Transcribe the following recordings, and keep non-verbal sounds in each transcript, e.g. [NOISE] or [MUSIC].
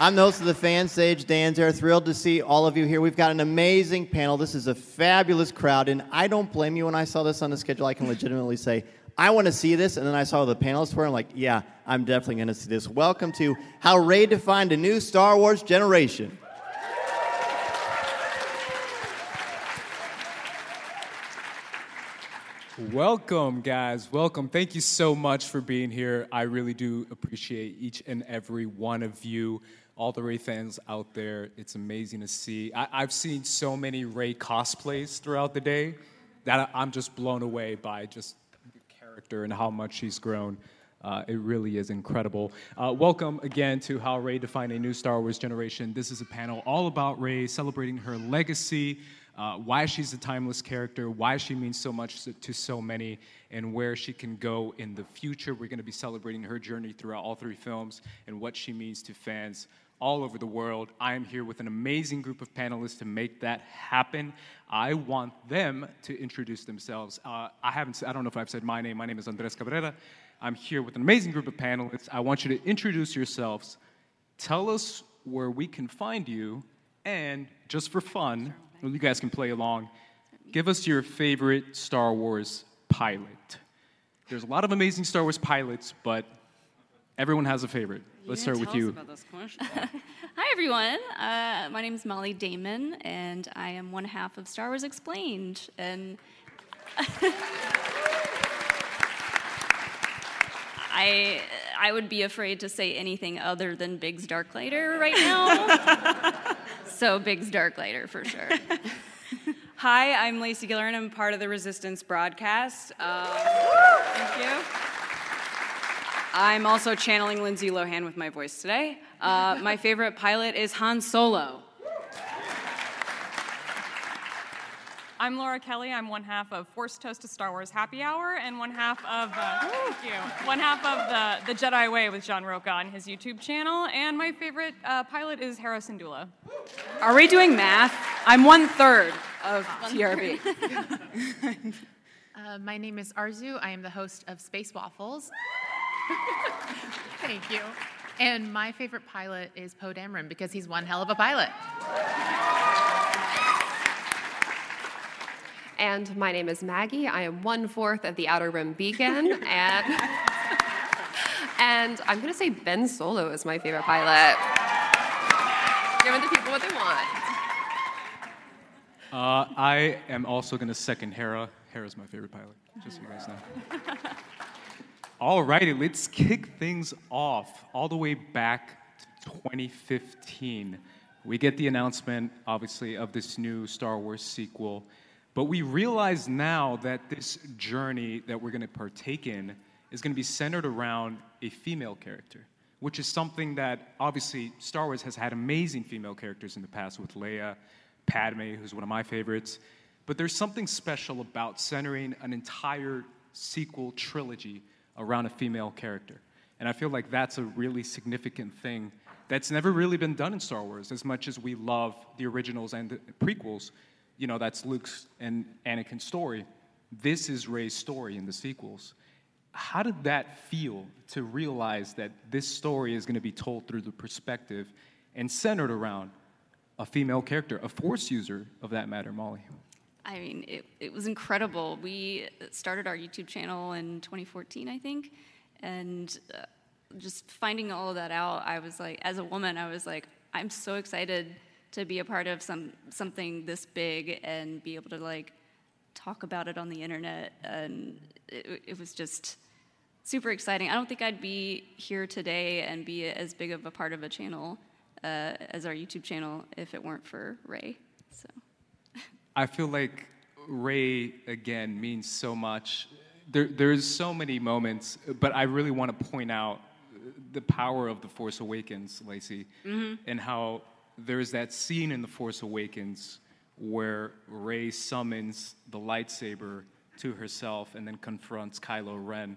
I'm the host of the Fan Sage, Dan Zare. Thrilled to see all of you here. We've got an amazing panel. This is a fabulous crowd, and I don't blame you when I saw this on the schedule. I can legitimately say, I want to see this, and then I saw the panelists were. I'm like, yeah, I'm definitely going to see this. Welcome to How Rey Defined a New Star Wars Generation. Welcome, guys. Welcome. Thank you so much for being here. I really do appreciate each and every one of you, all the Rey fans out there. It's amazing to see. I- have seen so many Rey cosplays throughout the day that I- I'm just blown away by just the character and how much she's grown. Uh, it really is incredible. Uh, welcome again to How Rey Defined a New Star Wars Generation. This is a panel all about Rey, celebrating her legacy, uh, why she's a timeless character, why she means so much to, so many, and where she can go in the future. We're going to be celebrating her journey throughout all three films and what she means to fans all over the world. I am here with an amazing group of panelists to make that happen. I want them to introduce themselves. Uh, I haven't. I don't know if I've said my name. My name is Andres Cabrera. I'm here with an amazing group of panelists. I want you to introduce yourselves. Tell us where we can find you, and just for fun, well, you guys can play along. Give us your favorite Star Wars pilot. There's a lot of amazing Star Wars pilots, but everyone has a favorite. You Let's start with you. [LAUGHS] Hi, everyone. Uh, my name is Mollie Damon, and I am one half of Star Wars Explained. And [LAUGHS] I, I would be afraid to say anything other than Biggs Darklighter right now. [LAUGHS] so Biggs Dark Darklighter for sure. [LAUGHS] Hi, I'm Lacey Gilleran. I'm part of the Resistance broadcast. Um, thank you. I'm also channeling Lindsay Lohan with my voice today. Uh, my favorite pilot is Han Solo. I'm Laura Kelly. I'm one half of Force Toast to Star Wars Happy Hour and one half of uh, thank you. One half of the the Jedi Way with John Roca on his YouTube channel. And my favorite uh, pilot is Hera Syndulla. Are we doing math? I'm one third of one TRB. Third. [LAUGHS] uh, my name is Arezou. I am the host of Space Waffles. Thank you. And my favorite pilot is Poe Dameron because he's one hell of a pilot. And my name is Maggie. I am one fourth of the Outer Rim Beacon. [LAUGHS] and, and I'm going to say Ben Solo is my favorite pilot. Giving the people what they want. Uh, I am also going to second Hera. Hera's my favorite pilot, just so you guys know. [LAUGHS] All righty, let's kick things off all the way back to 2015. We get the announcement, obviously, of this new Star Wars sequel. But we realize now that this journey that we're going to partake in is going to be centered around a female character, which is something that obviously Star Wars has had amazing female characters in the past with Leia, Padme, who's one of my favorites. But there's something special about centering an entire sequel trilogy around a female character. And I feel like that's a really significant thing that's never really been done in Star Wars, as much as we love the originals and the prequels you know, that's Luke's and Anakin's story. This is Rey's story in the sequels. How did that feel to realize that this story is going to be told through the perspective and centered around a female character, a force user of that matter, Mollie? I mean, it, it was incredible. We started our YouTube channel in 2014, I think, and uh, just finding all of that out, I was like, as a woman, I was like, I'm so excited to be a part of some something this big and be able to like talk about it on the internet, and it, it was just super exciting. I don't think I'd be here today and be as big of a part of a channel uh, as our YouTube channel if it weren't for Rey. So. I feel like Rey again means so much. There, there's so many moments, but I really want to point out the power of The Force Awakens, Lacey, Mm-hmm. and how there's that scene in The Force Awakens where Rey summons the lightsaber to herself and then confronts Kylo Ren.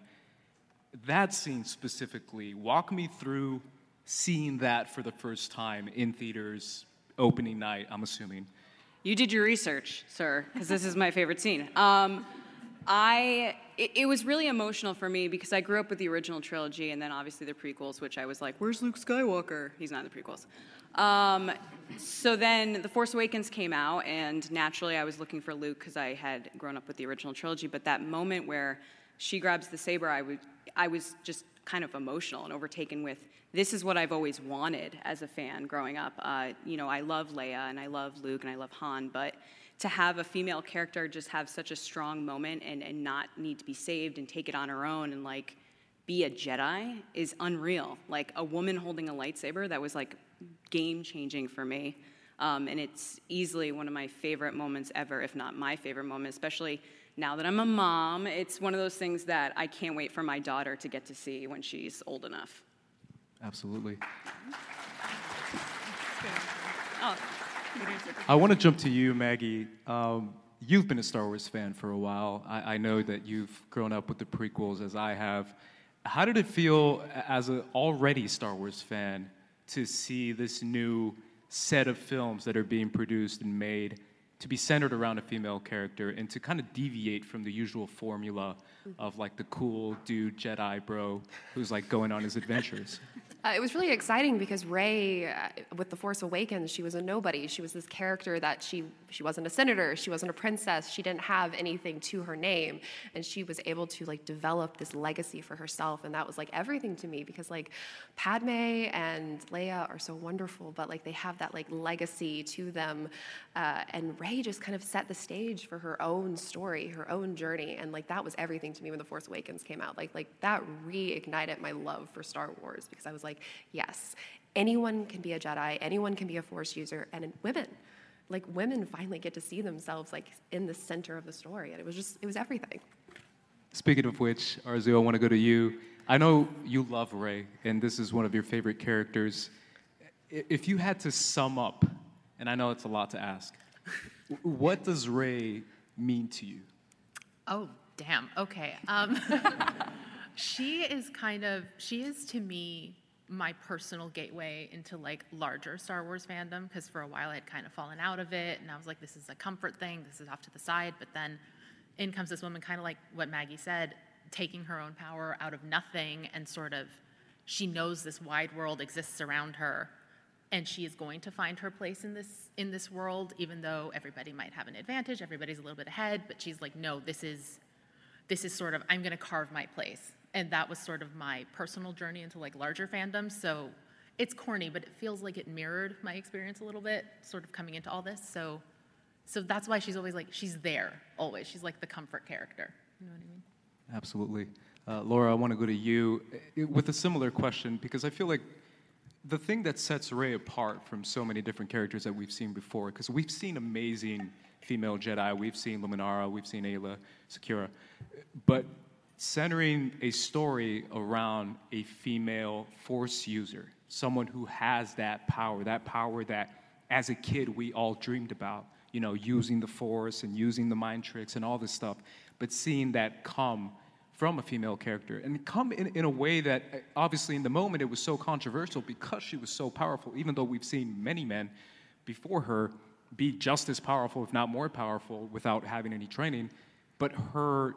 That scene specifically, walk me through seeing that for the first time in theaters, opening night, I'm assuming. You did your research, sir, because this is my favorite scene. Um, I it, it was really emotional for me because I grew up with the original trilogy and then obviously the prequels, which I was like, "Where's Luke Skywalker?" He's not in the prequels. Um, so then The Force Awakens came out, and naturally I was looking for Luke because I had grown up with the original trilogy. But that moment where she grabs the saber, I was I was just kind of emotional and overtaken with this is what I've always wanted as a fan growing up. Uh, you know, I love Leia and I love Luke and I love Han, but to have a female character just have such a strong moment and, and not need to be saved and take it on her own and like be a Jedi is unreal. Like a woman holding a lightsaber, that was like game changing for me. Um, and it's easily one of my favorite moments ever, if not my favorite moment, especially now that I'm a mom. It's one of those things that I can't wait for my daughter to get to see when she's old enough. Absolutely. Oh, I want to jump to you, Maggie. Um, you've been a Star Wars fan for a while. I, I know that you've grown up with the prequels, as I have. How did it feel as an already Star Wars fan to see this new set of films that are being produced and made to be centered around a female character and to kind of deviate from the usual formula of like the cool dude Jedi bro who's like going on his adventures? Uh, it was really exciting because Rey, uh, with The Force Awakens, she was a nobody. She was this character that she she wasn't a senator, she wasn't a princess, she didn't have anything to her name, and she was able to like develop this legacy for herself, and that was like everything to me because like Padme and Leia are so wonderful, but like they have that like legacy to them, uh, and Rey just kind of set the stage for her own story, her own journey, and like that was everything to me when The Force Awakens came out. Like like that reignited my love for Star Wars because I was like, yes, anyone can be a Jedi, anyone can be a Force user, and women, like women finally get to see themselves like in the center of the story, and it was just it was everything. Speaking of which, Arezou, I want to go to you. I know you love Rey, and this is one of your favorite characters. If you had to sum up, and I know it's a lot to ask, what does Rey mean to you? Oh, damn. Okay. Um, [LAUGHS] she is kind of, she is to me my personal gateway into like larger Star Wars fandom because for a while I had kind of fallen out of it and I was like, this is a comfort thing, this is off to the side. But then in comes this woman, kind of like what Maggie said, taking her own power out of nothing and sort of, she knows this wide world exists around her and she is going to find her place in this in this world even though everybody might have an advantage everybody's a little bit ahead but she's like no this is this is sort of i'm going to carve my place and that was sort of my personal journey into like larger fandoms so it's corny but it feels like it mirrored my experience a little bit sort of coming into all this. So so that's why she's always like she's there always. She's like the comfort character. You know what i mean? Absolutely. Uh, Laura, I want to go to you uh, with a similar question because I feel like the thing that sets Rey apart from so many different characters that we've seen before, because we've seen amazing female Jedi, we've seen Luminara, we've seen Aayla Secura, but centering a story around a female Force user, someone who has that power, that power that as a kid we all dreamed about, you know, using the Force and using the mind tricks and all this stuff, but seeing that come from a female character and come in, in a way that obviously in the moment it was so controversial because she was so powerful even though we've seen many men before her be just as powerful if not more powerful without having any training but her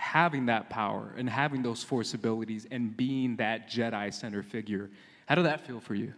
having that power and having those force abilities and being that jedi center figure how did that feel for you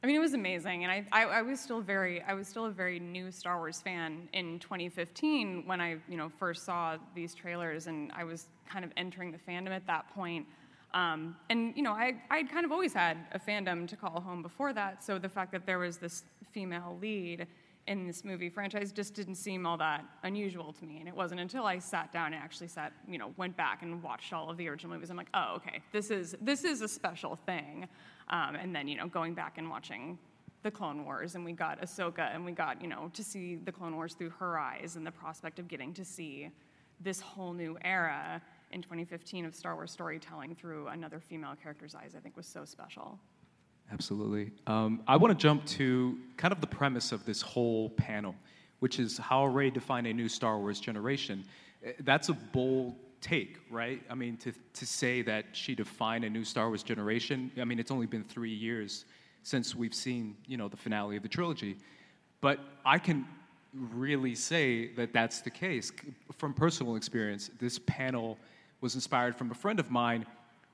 I mean, it was amazing, and I, I, I was still very, I was still a very new Star Wars fan in 2015 when I, you know, first saw these trailers, and I was kind of entering the fandom at that point. Um, and you know, I I'd kind of always had a fandom to call home before that. So the fact that there was this female lead in this movie franchise just didn't seem all that unusual to me. And it wasn't until I sat down and actually sat, you know, went back and watched all of the original movies. I'm like, oh, okay, this is this is a special thing. Um, and then you know, going back and watching the Clone Wars, and we got Ahsoka, and we got you know to see the Clone Wars through her eyes, and the prospect of getting to see this whole new era in 2015 of Star Wars storytelling through another female character's eyes, I think was so special. Absolutely. Um, I want to jump to kind of the premise of this whole panel, which is how Rey defined a new Star Wars generation. Eh, That's a bold take, right? I mean, to, to say that she defined a new Star Wars generation, I mean, it's only been three years since we've seen, you know, the finale of the trilogy. But I can really say that that's the case. From personal experience, this panel was inspired from a friend of mine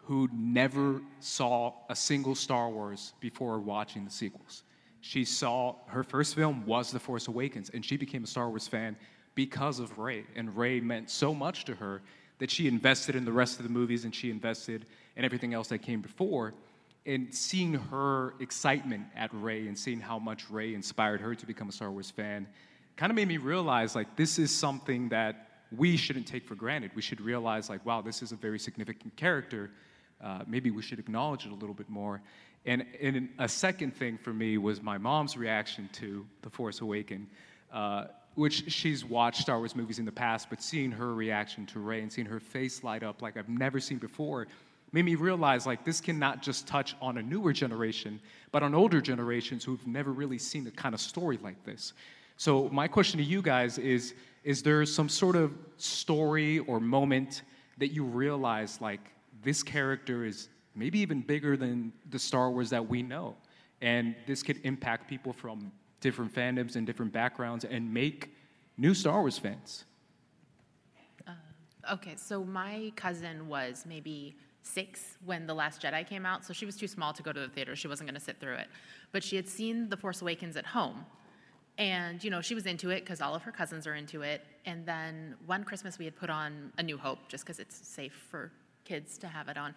who never saw a single Star Wars before watching the sequels. She saw her first film was The Force Awakens, and she became a Star Wars fan because of Rey. And Rey meant so much to her that she invested in the rest of the movies and she invested in everything else that came before. And seeing her excitement at Rey and seeing how much Rey inspired her to become a Star Wars fan kind of made me realize like this is something that we shouldn't take for granted. We should realize like, wow, this is a very significant character. Uh, maybe we should acknowledge it a little bit more. And, and a second thing for me was my mom's reaction to The Force Awakens, uh, which she's watched Star Wars movies in the past, but seeing her reaction to Rey and seeing her face light up like I've never seen before made me realize like this can not just touch on a newer generation, but on older generations who've never really seen a kind of story like this. So my question to you guys is: Is there some sort of story or moment that you realize like this character is maybe even bigger than the Star Wars that we know, and this could impact people from different fandoms and different backgrounds and make new Star Wars fans? Uh, okay, so my cousin was maybe six when The Last Jedi came out, so she was too small to go to the theater. She wasn't going to sit through it. But she had seen The Force Awakens at home. And, you know, she was into it because all of her cousins are into it. And then one Christmas we had put on A New Hope just because it's safe for kids to have it on.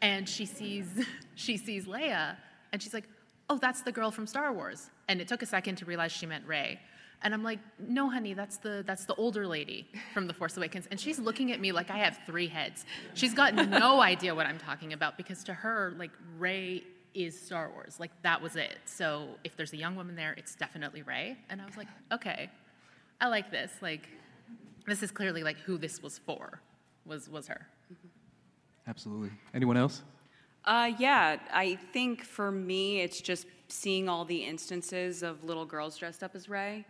And she sees, [LAUGHS] she sees Leia and she's like, oh, that's the girl from Star Wars. And it took a second to realize she meant Rey. And I'm like, no, honey, that's the that's the older lady from The Force Awakens. And she's looking at me like I have three heads. She's got no [LAUGHS] idea what I'm talking about because to her, like Rey is Star Wars. Like that was it. So if there's a young woman there, it's definitely Rey. And I was like, okay, I like this. Like this is clearly like who this was for. Was was her. Absolutely. Anyone else? Uh, yeah, I think for me, it's just seeing all the instances of little girls dressed up as Rey.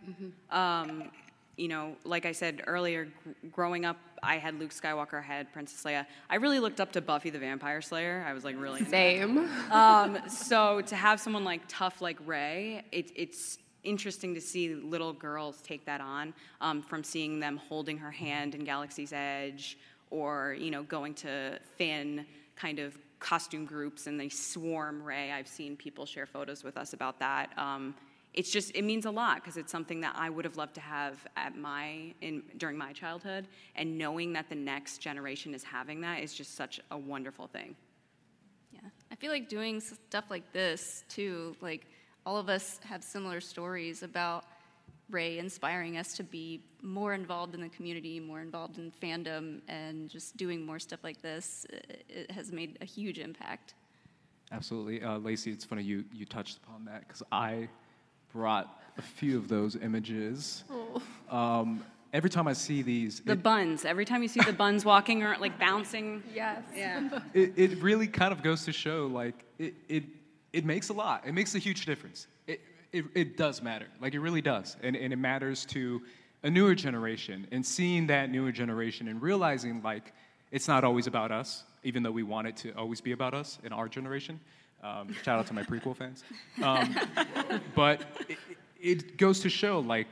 Um, you know, like I said earlier, gr- growing up, I had Luke Skywalker, I had Princess Leia. I really looked up to Buffy the Vampire Slayer. I was like really Same. [LAUGHS] um, so to have someone like tough like Rey, it, it's interesting to see little girls take that on um, from seeing them holding her hand in Galaxy's Edge or you know going to fan kind of costume groups and they swarm Rey. I've seen people share photos with us about that. Um, it's just it means a lot because it's something that I would have loved to have at my in during my childhood, and knowing that the next generation is having that is just such a wonderful thing. Yeah, I feel like doing stuff like this too. Like all of us have similar stories about Rey inspiring us to be more involved in the community, more involved in fandom, and just doing more stuff like this. It, it has made a huge impact. Absolutely. Uh, Lacey, it's funny you, you touched upon that because I brought a few of those images. Um, every time I see these, The it, buns. Every time you see the buns walking or like bouncing. Yes. Yeah. it, it really kind of goes to show like it, it, it makes a lot. It makes a huge difference. It, it, it does matter. Like it really does. And, and it matters to a newer generation and seeing that newer generation and realizing like it's not always about us, even though we want it to always be about us in our generation. Um, shout out to my prequel fans. Um, [LAUGHS] but it, it goes to show like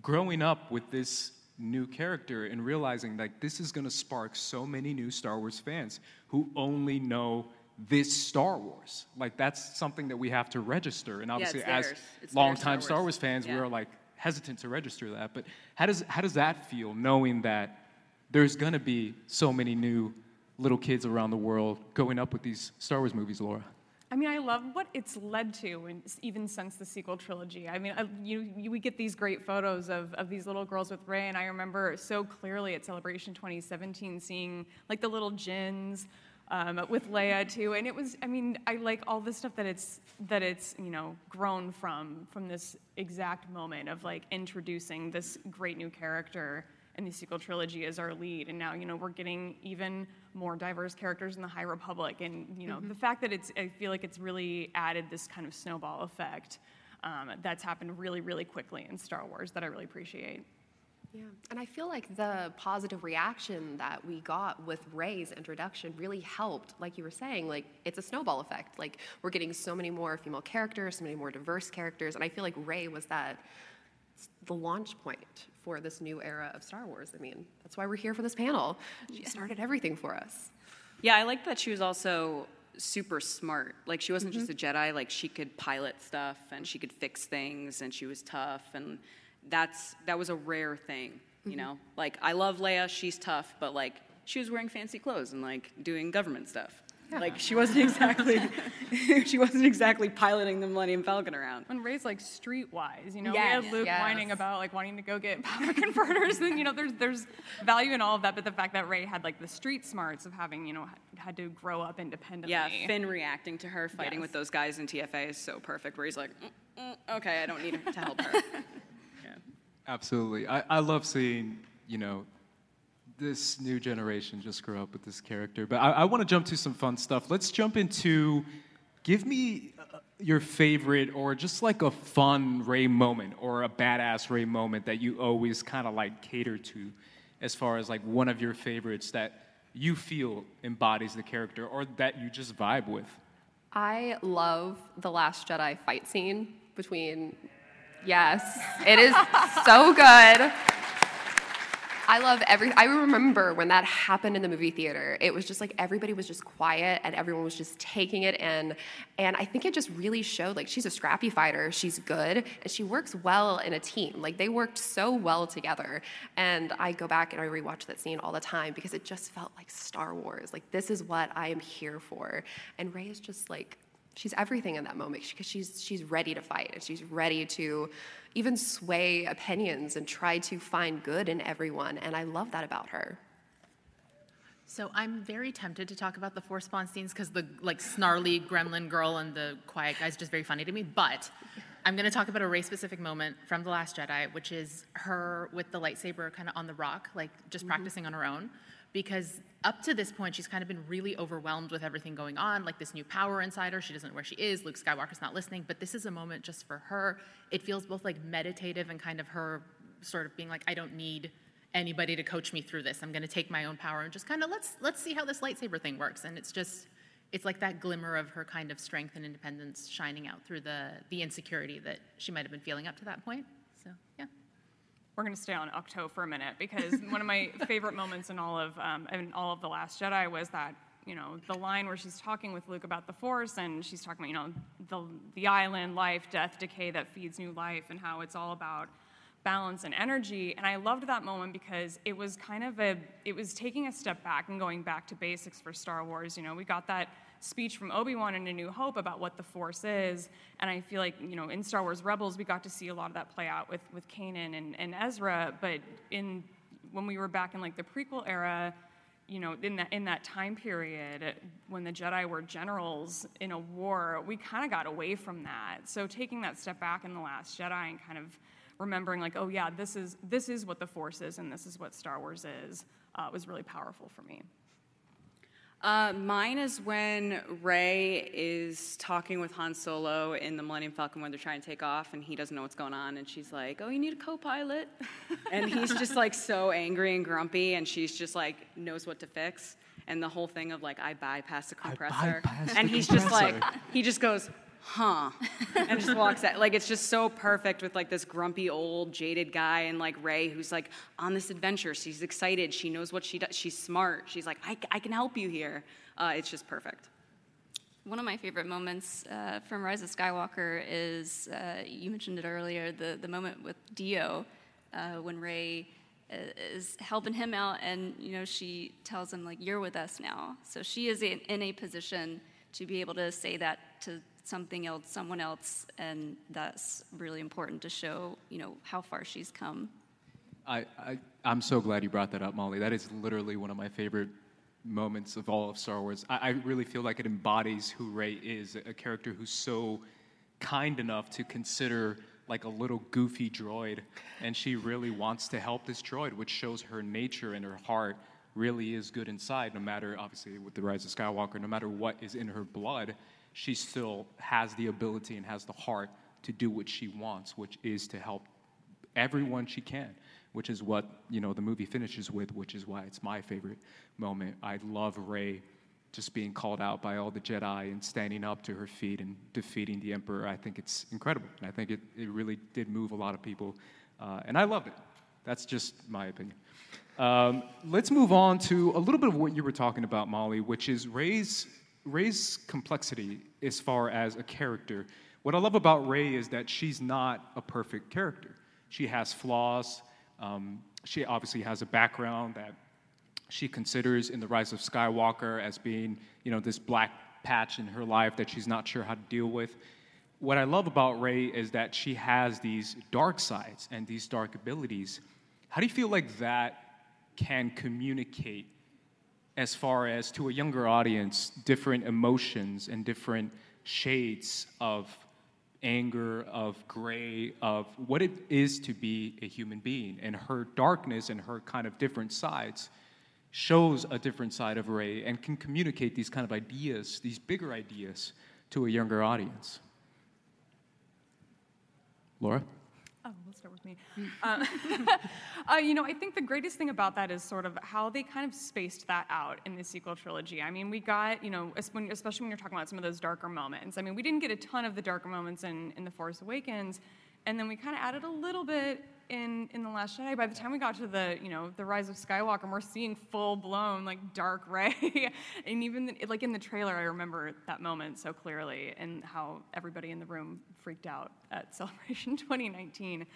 growing up with this new character and realizing like this is going to spark so many new Star Wars fans who only know this Star Wars. Like that's something that we have to register. And obviously, it's as theirs. It's longtime Star Star Wars. Wars fans, we are like hesitant to register that. But how does how does that feel knowing that there's going to be so many new little kids around the world going up with these Star Wars movies, Laura? I mean, I love what it's led to, and even since the sequel trilogy. I mean, I, you, you, we get these great photos of, of these little girls with Rey, and I remember so clearly at Celebration 2017 seeing like the little Jins um, with Leia too, and it was. I mean, I like all the stuff that it's that it's you know grown from from this exact moment of like introducing this great new character in the sequel trilogy as our lead, and now you know we're getting even more diverse characters in the High Republic, and you know the fact that it's I feel like it's really added this kind of snowball effect um, that's happened really really quickly in Star Wars that I really appreciate. Yeah, and I feel like the positive reaction that we got with Rey's introduction really helped. Like you were saying, like it's a snowball effect. Like we're getting so many more female characters, so many more diverse characters, and I feel like Rey was that the launch point for this new era of Star Wars. I mean, that's why we're here for this panel. She started everything for us. Yeah, I like that she was also super smart. Like she wasn't just mm-hmm. a Jedi, like she could pilot stuff and she could fix things and she was tough and that's that was a rare thing, you know? Like I love Leia, she's tough, but like she was wearing fancy clothes and like doing government stuff. Like she wasn't exactly [LAUGHS] [LAUGHS] she wasn't exactly piloting the Millennium Falcon around. When Rey's like streetwise, you know, Yes, we had Luke yes. whining about like wanting to go get [LAUGHS] power converters, and you know, there's there's value in all of that, but the fact that Rey had like the street smarts of having you know had- had to grow up independently. Yeah, Finn reacting to her fighting Yes. with those guys in TFA is so perfect where he's like, "Mm, mm, okay, I don't need to help her. Absolutely. I, I love seeing, you know, this new generation just grow up with this character. But I, I want to jump to some fun stuff. Let's jump into give me uh, your favorite or just like a fun Rey moment or a badass Rey moment that you always kind of like cater to as far as like one of your favorites that you feel embodies the character or that you just vibe with. I love the Last Jedi fight scene between. Yes, it is so good. I love every. I remember when that happened in the movie theater. It was just like everybody was just quiet and everyone was just taking it in, and I think it just really showed like she's a scrappy fighter. She's good and she works well in a team. Like they worked so well together. And I go back and I rewatch that scene all the time because it just felt like Star Wars. Like this is what I am here for. And Rey is just like she's everything in that moment because she's she's ready to fight and she's ready to even sway opinions and try to find good in everyone and I love that about her. So I'm very tempted to talk about the force spawn scenes because the like snarly gremlin girl and the quiet guy is just very funny to me. But I'm going to talk about a race specific moment from The Last Jedi, which is her with the lightsaber kind of on the rock, like just mm-hmm. practicing on her own. Because up to this point, she's kind of been really overwhelmed with everything going on, like this new power inside her. She doesn't know where she is. Luke Skywalker's not listening. But this is a moment just for her. It feels both like meditative and kind of her sort of being like, I don't need anybody to coach me through this. I'm going to take my own power and just kind of let's let's see how this lightsaber thing works. And it's just it's like that glimmer of her kind of strength and independence shining out through the the insecurity that she might have been feeling up to that point. So yeah. We're going to stay on Ahch-To for a minute because [LAUGHS] one of my favorite moments in all of um, in all of the Last Jedi was that you know the line where she's talking with Luke about the Force and she's talking about you know the the island life, death, decay that feeds new life and how it's all about balance and energy. And I loved that moment because it was kind of a it was taking a step back and going back to basics for Star Wars. You know, we got that speech from Obi-Wan in A New Hope about what the Force is, and I feel like you know in Star Wars Rebels we got to see a lot of that play out with with Kanan and, and Ezra, but in when we were back in like the prequel era, you know, in that in that time period when the Jedi were generals in a war, we kind of got away from that. So taking that step back in the Last Jedi and kind of remembering like, oh yeah, this is this is what the Force is and this is what Star Wars is, uh, was really powerful for me. Uh, mine is when Rey is talking with Han Solo in the Millennium Falcon when they're trying to take off, and he doesn't know what's going on, and she's like, "Oh, you need a co-pilot," [LAUGHS] and he's just like so angry and grumpy, and she's just like knows what to fix, and the whole thing of like I bypass the compressor, bypassed and the he's just like he just goes, "Huh," [LAUGHS] and just walks out. Like it's just so perfect with like this grumpy old jaded guy and like Rey who's like on this adventure. She's excited. She knows what she does. She's smart. She's like, I, I can help you here. Uh, it's just perfect. One of my favorite moments uh, from Rise of Skywalker is uh, you mentioned it earlier the, the moment with D-O uh, when Rey is helping him out, and you know she tells him like, "You're with us now." So she is in, in a position to be able to say that to something else, someone else, and that's really important to show you know how far she's come. I, I I'm so glad you brought that up, Mollie. That is literally one of my favorite moments of all of Star Wars. I, I really feel like it embodies who Rey is, a character who's so kind enough to consider like a little goofy droid, and she really wants to help this droid, which shows her nature and her heart really is good inside, no matter, obviously, with the Rise of Skywalker, no matter what is in her blood, she still has the ability and has the heart to do what she wants, which is to help everyone she can, which is what, you know, the movie finishes with, which is why it's my favorite moment. I love Rey just being called out by all the Jedi and standing up to her feet and defeating the Emperor. I think it's incredible. And I think it, it really did move a lot of people. Uh, and I loved it. That's just my opinion. Um, let's move on to a little bit of what you were talking about, Mollie, which is Rey's, Rey's complexity as far as a character. What I love about Rey is that she's not a perfect character. She has flaws. Um, she obviously has a background that she considers in the rise of Skywalker as being, you know, this black patch in her life that she's not sure how to deal with. What I love about Rey is that she has these dark sides and these dark abilities. How do you feel like that can communicate as far as to a younger audience different emotions and different shades of anger, of gray, of what it is to be a human being and her darkness and her kind of different sides? shows a different side of Rey and can communicate these kind of ideas, these bigger ideas, to a younger audience. Laura? Oh, we'll start with me. Um, [LAUGHS] uh, you know, I think the greatest thing about that is sort of how they kind of spaced that out in the sequel trilogy. I mean, we got, you know, especially when you're talking about some of those darker moments. I mean, we didn't get a ton of the darker moments in, in The Force Awakens, and then we kind of added a little bit in in the Last Jedi. By the time we got to the you know the Rise of Skywalker, we're seeing full blown like dark [LAUGHS] Rey. and even the, like in the trailer, I remember that moment so clearly, and how everybody in the room freaked out at [LAUGHS] Celebration 2019.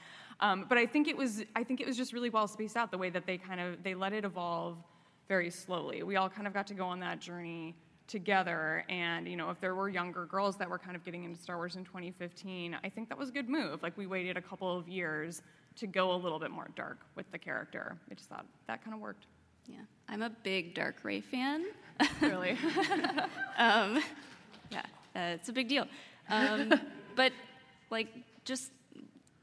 Um, but I think it was I think it was just really well spaced out the way that they kind of they let it evolve very slowly. We all kind of got to go on that journey together and you know if there were younger girls that were kind of getting into star wars in 2015 i think that was a good move like we waited a couple of years to go a little bit more dark with the character. I just thought that kind of worked. Yeah, I'm a big Dark Rey fan. [LAUGHS] Really? [LAUGHS] um, yeah, uh, it's a big deal. Um, [LAUGHS] but like just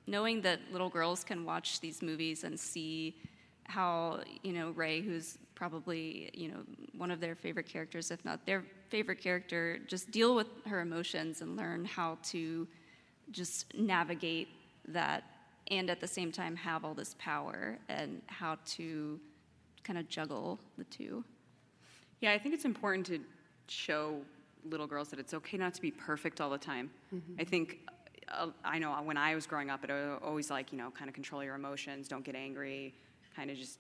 knowing that little girls can watch these movies and see how you know Rey, who's probably you know one of their favorite characters, if not their favorite character, just deal with her emotions and learn how to just navigate that and at the same time have all this power and how to kind of juggle the two. Yeah, I think it's important to show little girls that it's okay not to be perfect all the time. Mm-hmm. I think uh, I know when I was growing up, it was always like you know, kind of control your emotions, don't get angry, kind of just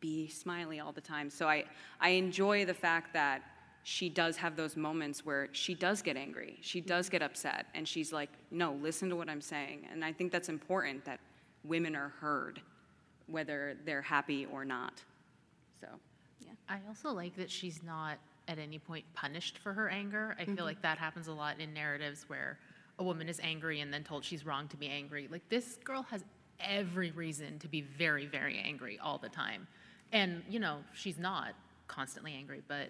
be smiley all the time. So I I enjoy the fact that she does have those moments where she does get angry, she does get upset, and she's like, no, listen to what I'm saying. And I think that's important that women are heard, whether they're happy or not. So, yeah. I also like that she's not at any point punished for her anger. I mm-hmm. feel like that happens a lot in narratives where a woman is angry and then told she's wrong to be angry. Like this girl has every reason to be very, very angry all the time. And, you know, she's not constantly angry, but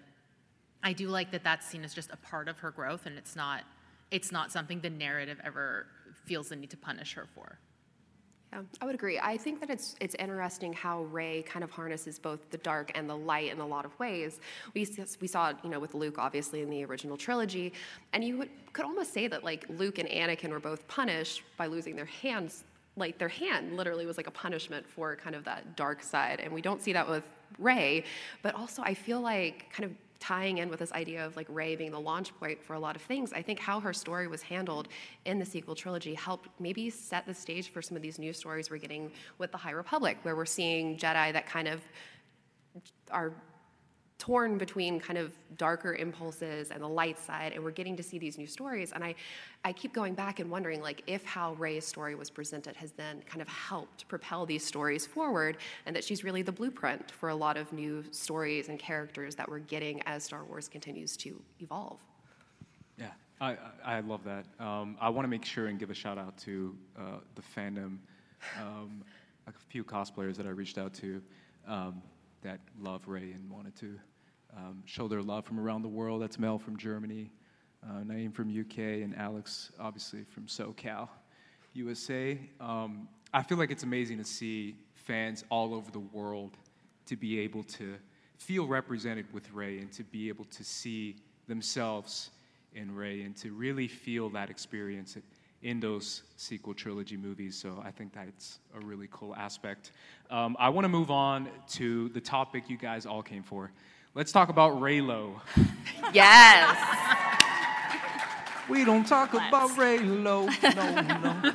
I do like that that's seen as just a part of her growth, and it's not it's not something the narrative ever feels the need to punish her for. Yeah, I would agree. I think that it's it's interesting how Rey kind of harnesses both the dark and the light in a lot of ways. We we saw you know with Luke obviously in the original trilogy, and you would, could almost say that like Luke and Anakin were both punished by losing their hands. Like their hand literally was like a punishment for kind of that dark side, and we don't see that with Rey. But also, I feel like kind of tying in with this idea of like Rey being the launch point for a lot of things, I think how her story was handled in the sequel trilogy helped maybe set the stage for some of these new stories we're getting with the High Republic, where we're seeing Jedi that kind of are torn between kind of darker impulses and the light side and we're getting to see these new stories and i i keep going back and wondering like if how rey's story was presented has then kind of helped propel these stories forward and that she's really the blueprint for a lot of new stories and characters that we're getting as star wars continues to evolve Yeah, I I love that. Um, I want to make sure and give a shout out to uh, the fandom, um, a few cosplayers that I reached out to um, that love Rey and wanted to um, show their love from around the world. That's Mel from Germany, uh, Naeem from UK, and Alex, obviously, from SoCal, USA. Um, I feel like it's amazing to see fans all over the world to be able to feel represented with Rey and to be able to see themselves in Rey and to really feel that experience in those sequel trilogy movies. So I think that's a really cool aspect. Um, I want to move on to the topic you guys all came for. Let's talk about Reylo. [LAUGHS] yes We don't talk about Reylo. No, no. [LAUGHS]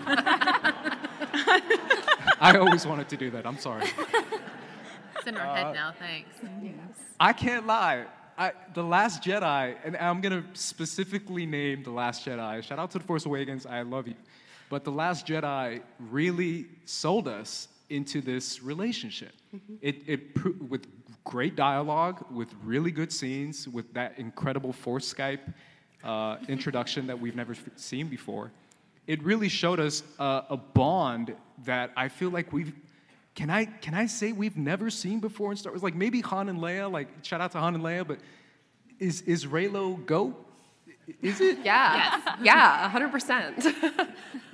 I always wanted to do that. I'm sorry. It's in our head now, thanks. Uh, I can't lie. I, the Last Jedi, and I'm gonna specifically name The Last Jedi. Shout out to The Force Awakens, I love you. But The Last Jedi really sold us into this relationship. Mm-hmm. It, it with great dialogue, with really good scenes, with that incredible Force Skype uh, introduction that we've never f- seen before. It really showed us uh, a bond that I feel like we've can I can I say we've never seen before in Star Wars? Like maybe Han and Leia, like shout out to Han and Leia, but is is Reylo go? Is it? yeah yeah 100% [LAUGHS]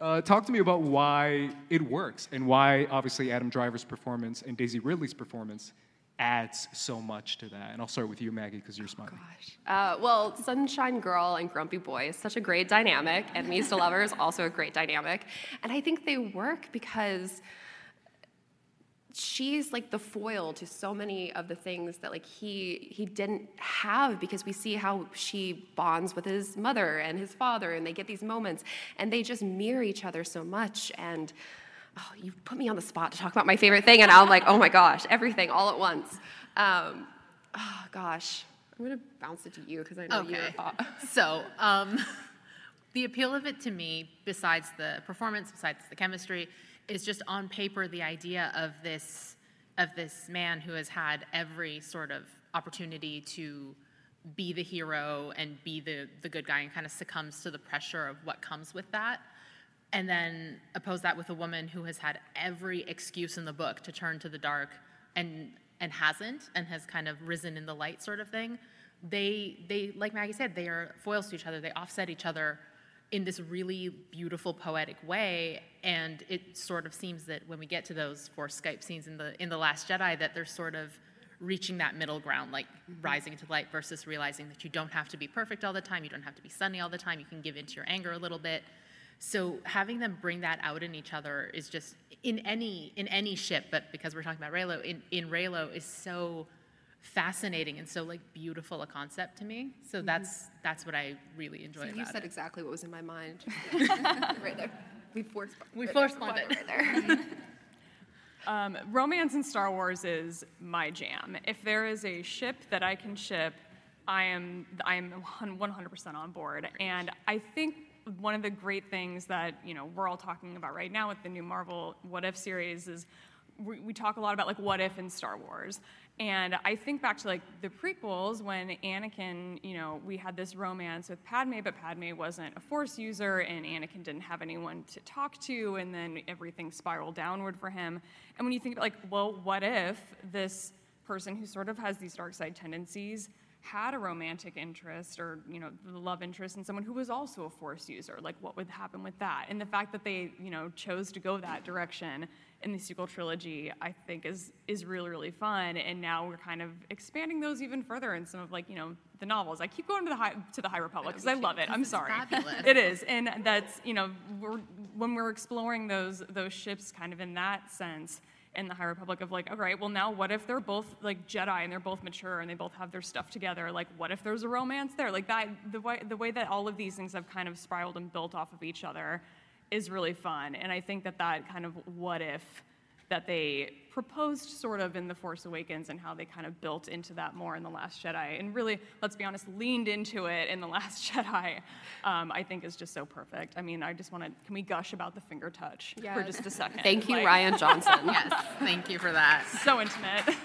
Uh, talk to me about why it works and why obviously Adam Driver's performance and Daisy Ridley's performance adds so much to that. And I'll start with you, Maggie, because you're smiling. Uh, well, Sunshine Girl and Grumpy Boy is such a great dynamic, and Enemies to Lovers also a great dynamic. And I think they work because she's like the foil to so many of the things that like he he didn't have because we see how she bonds with his mother and his father and they get these moments and they just mirror each other so much. And oh you put me on the spot to talk about my favorite thing and i'm like oh my gosh everything all at once. Um, oh gosh. I'm gonna bounce it to you because i know you Okay. thought. [LAUGHS] So, um, [LAUGHS] the appeal of it to me, besides the performance, besides the chemistry, is just on paper the idea of this of this man who has had every sort of opportunity to be the hero and be the the good guy and kind of succumbs to the pressure of what comes with that. And then oppose that with a woman who has had every excuse in the book to turn to the dark and and hasn't and has kind of risen in the light sort of thing. They they like Maggie said, they are foils to each other. They offset each other in this really beautiful poetic way and it sort of seems that when we get to those Force Skype scenes in the in the last Jedi that they're sort of reaching that middle ground like mm-hmm. rising to light versus realizing that you don't have to be perfect all the time, you don't have to be sunny all the time, you can give into your anger a little bit. So having them bring that out in each other is just in any in any ship, but because we're talking about Reylo, in, in Reylo is so fascinating and so like beautiful a concept to me. So mm-hmm. that's that's what I really enjoy So you said it. exactly what was in my mind [LAUGHS] right there we force We right force there. spawned it. right there [LAUGHS] Um, romance in Star Wars is my jam. If there is a ship that I can ship, I am I am 100% on board. And I think one of the great things that you know we're all talking about right now with the new Marvel What If series is we, we talk a lot about like what if in Star Wars. And I think back to like the prequels when Anakin, you know, we had this romance with Padme, but Padme wasn't a Force user, and Anakin didn't have anyone to talk to, and then everything spiraled downward for him. And when you think about like, well, what if this person who sort of has these dark side tendencies had a romantic interest or you know the love interest in someone who was also a force user like what would happen with that and the fact that they you know chose to go that direction in the sequel trilogy i think is is really really fun. And now we're kind of expanding those even further in some of like you know the novels. I keep going to the high to the high republic because i love it. I'm sorry. it is. And that's you know we're, when we're exploring those those ships kind of in that sense in the High Republic of like, all right, well now what if they're both like Jedi and they're both mature and they both have their stuff together? Like, what if there's a romance there? Like that, the way the way that all of these things have kind of spiraled and built off of each other is really fun, and I think that that kind of what if that they proposed sort of in The Force Awakens and how they kind of built into that more in The Last Jedi. And really, let's be honest, leaned into it in The Last [LAUGHS] Jedi, um, I think is just so perfect. I mean, I just want to, can we gush about the finger touch for just a second? Thank you, Like, Rian Johnson. [LAUGHS] yes, thank you for that. So intimate. [LAUGHS]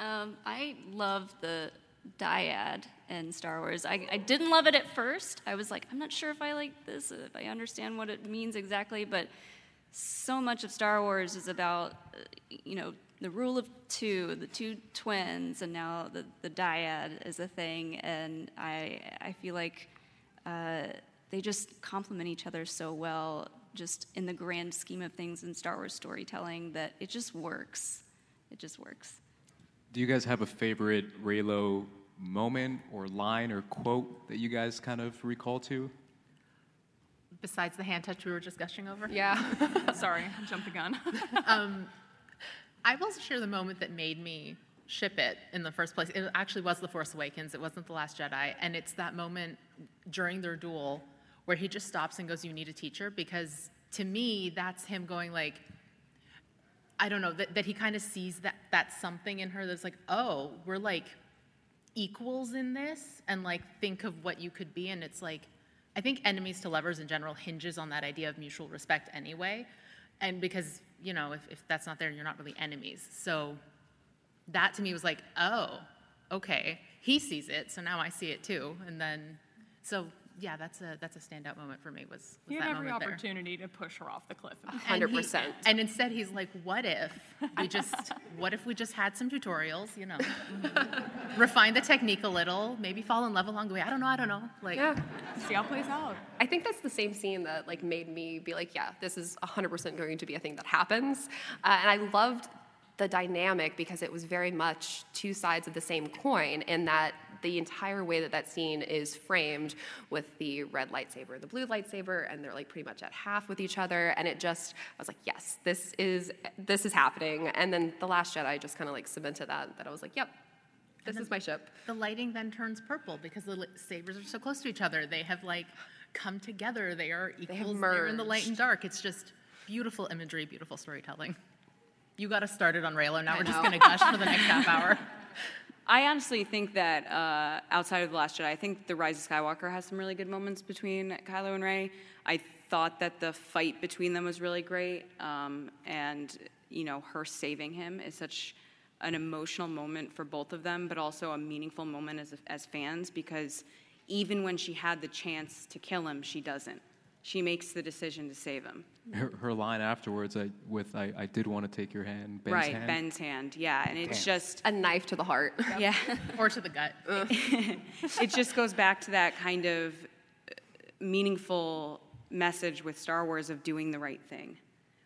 Um, I love the dyad in Star Wars. I, I didn't love it at first. I was like, I'm not sure if I like this, if I understand what it means exactly, but so much of Star Wars is about, uh, you know, the rule of two, the two twins, and now the, the dyad is a thing, and I, I feel like uh, they just complement each other so well, just in the grand scheme of things in Star Wars storytelling, that it just works. It just works. Do you guys have a favorite Reylo moment or line or quote that you guys kind of recall to? Besides the hand touch we were just gushing over? Yeah. [LAUGHS] Sorry, I jumped the gun. [LAUGHS] Um, I will share the moment that made me ship it in the first place. It actually was The Force Awakens. It wasn't The Last Jedi. And it's that moment during their duel where he just stops and goes, You need a teacher? Because to me, that's him going like, I don't know, that, that he kind of sees that that's something in her that's like, oh, we're like equals in this and like think of what you could be. And it's like, I think enemies to lovers in general hinges on that idea of mutual respect anyway. And because, you know, if, if that's not there, you're not really enemies. So that to me was like, oh, okay, he sees it, so now I see it too. And then, so yeah, that's a that's a standout moment for me. Was, was He that had every moment there. opportunity to push her off the cliff. And Hundred percent. And instead, he's like, "What if we just? what if we just had some tutorials? You know, [LAUGHS] refine the technique a little, maybe fall in love along the way. I don't know. I don't know. Like, Yeah. See how it plays out. I think that's the same scene that like made me be like, yeah, this is 100% going to be a thing that happens. Uh, and I loved the dynamic because it was very much two sides of the same coin in that the entire way that that scene is framed with the red lightsaber and the blue lightsaber and they're like pretty much at half with each other and it just I was like yes this is this is happening and then the last jedi just kind of like cemented that that I was like yep this is my ship the lighting then turns purple because the sabers are so close to each other. They have like come together. They are equals. They're in the light and dark. It's just beautiful imagery, beautiful storytelling. You got us started on Reylo. Now I we're just going to gush for the next half hour. [LAUGHS] I honestly think that uh, outside of The Last Jedi, I think The Rise of Skywalker has some really good moments between Kylo and Rey. I thought that the fight between them was really great, um, and you know, her saving him is such an emotional moment for both of them, but also a meaningful moment as as fans because even when she had the chance to kill him, she doesn't. She makes the decision to save him. Her, her line afterwards, I, with I, I did want to take your hand, Ben's right, hand. Ben's hand. Yeah, and it's just a knife to the heart [LAUGHS] yeah. [LAUGHS] or to the gut. [LAUGHS] it just goes back to that kind of uh, meaningful message with Star Wars of doing the right thing.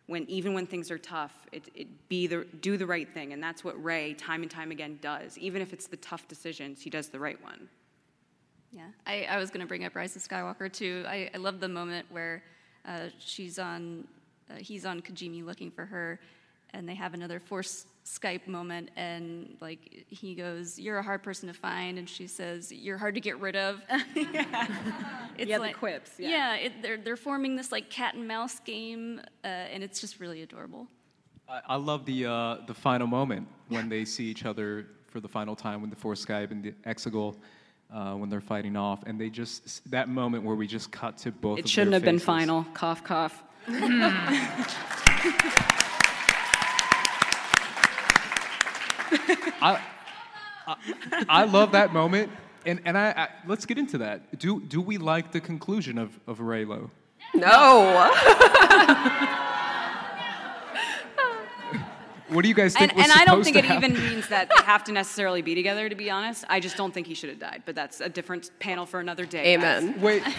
When even when things are tough, it, it be the do the right thing, and that's what Rey time and time again does. Even if it's the tough decisions, he does the right one. Yeah, I, I was going to bring up Rise of Skywalker too. I, I love the moment where uh, she's on, uh, he's on Kijimi looking for her, and they have another Force Skype moment, and like he goes, "You're a hard person to find," and she says, "You're hard to get rid of." [LAUGHS] it's Yeah, the quips, yeah. it, they're they're forming this like cat and mouse game, uh, and it's just really adorable. I, I love the uh, the final moment when they see each other for the final time with the Force Skype and the Exegol uh, when they're fighting off, and they just that moment where we just cut to both. It of shouldn't their have been final. Cough, cough. [LAUGHS] I, I, I love that moment, and and I, I let's get into that. Do do we like the conclusion of of Reylo? no [LAUGHS] What do you guys think And, was and I don't think it happen? even means that they have to necessarily be together, to be honest. I just don't think he should have died, but that's a different panel for another day. guys. amen Wait, [LAUGHS]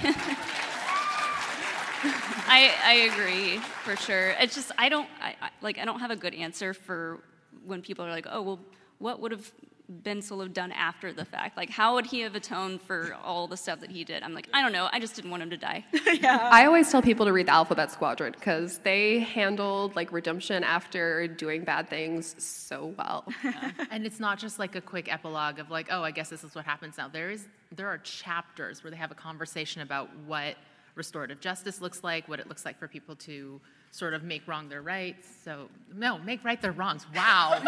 I, I agree for sure. It's just I don't I, I, like I don't have a good answer for when people are like, oh well, what would have Ben of done after the fact? Like, how would he have atoned for all the stuff that he did? I'm like, I don't know. I just didn't want him to die. [LAUGHS] [LAUGHS] I always tell people to read the Alphabet Squadron because they handled like redemption after doing bad things so well. [LAUGHS] and it's not just like a quick epilogue of like, oh, I guess this is what happens now. There is there are chapters where they have a conversation about what restorative justice looks like, what it looks like for people to sort of make wrong their rights. So no, make right their wrongs. Wow,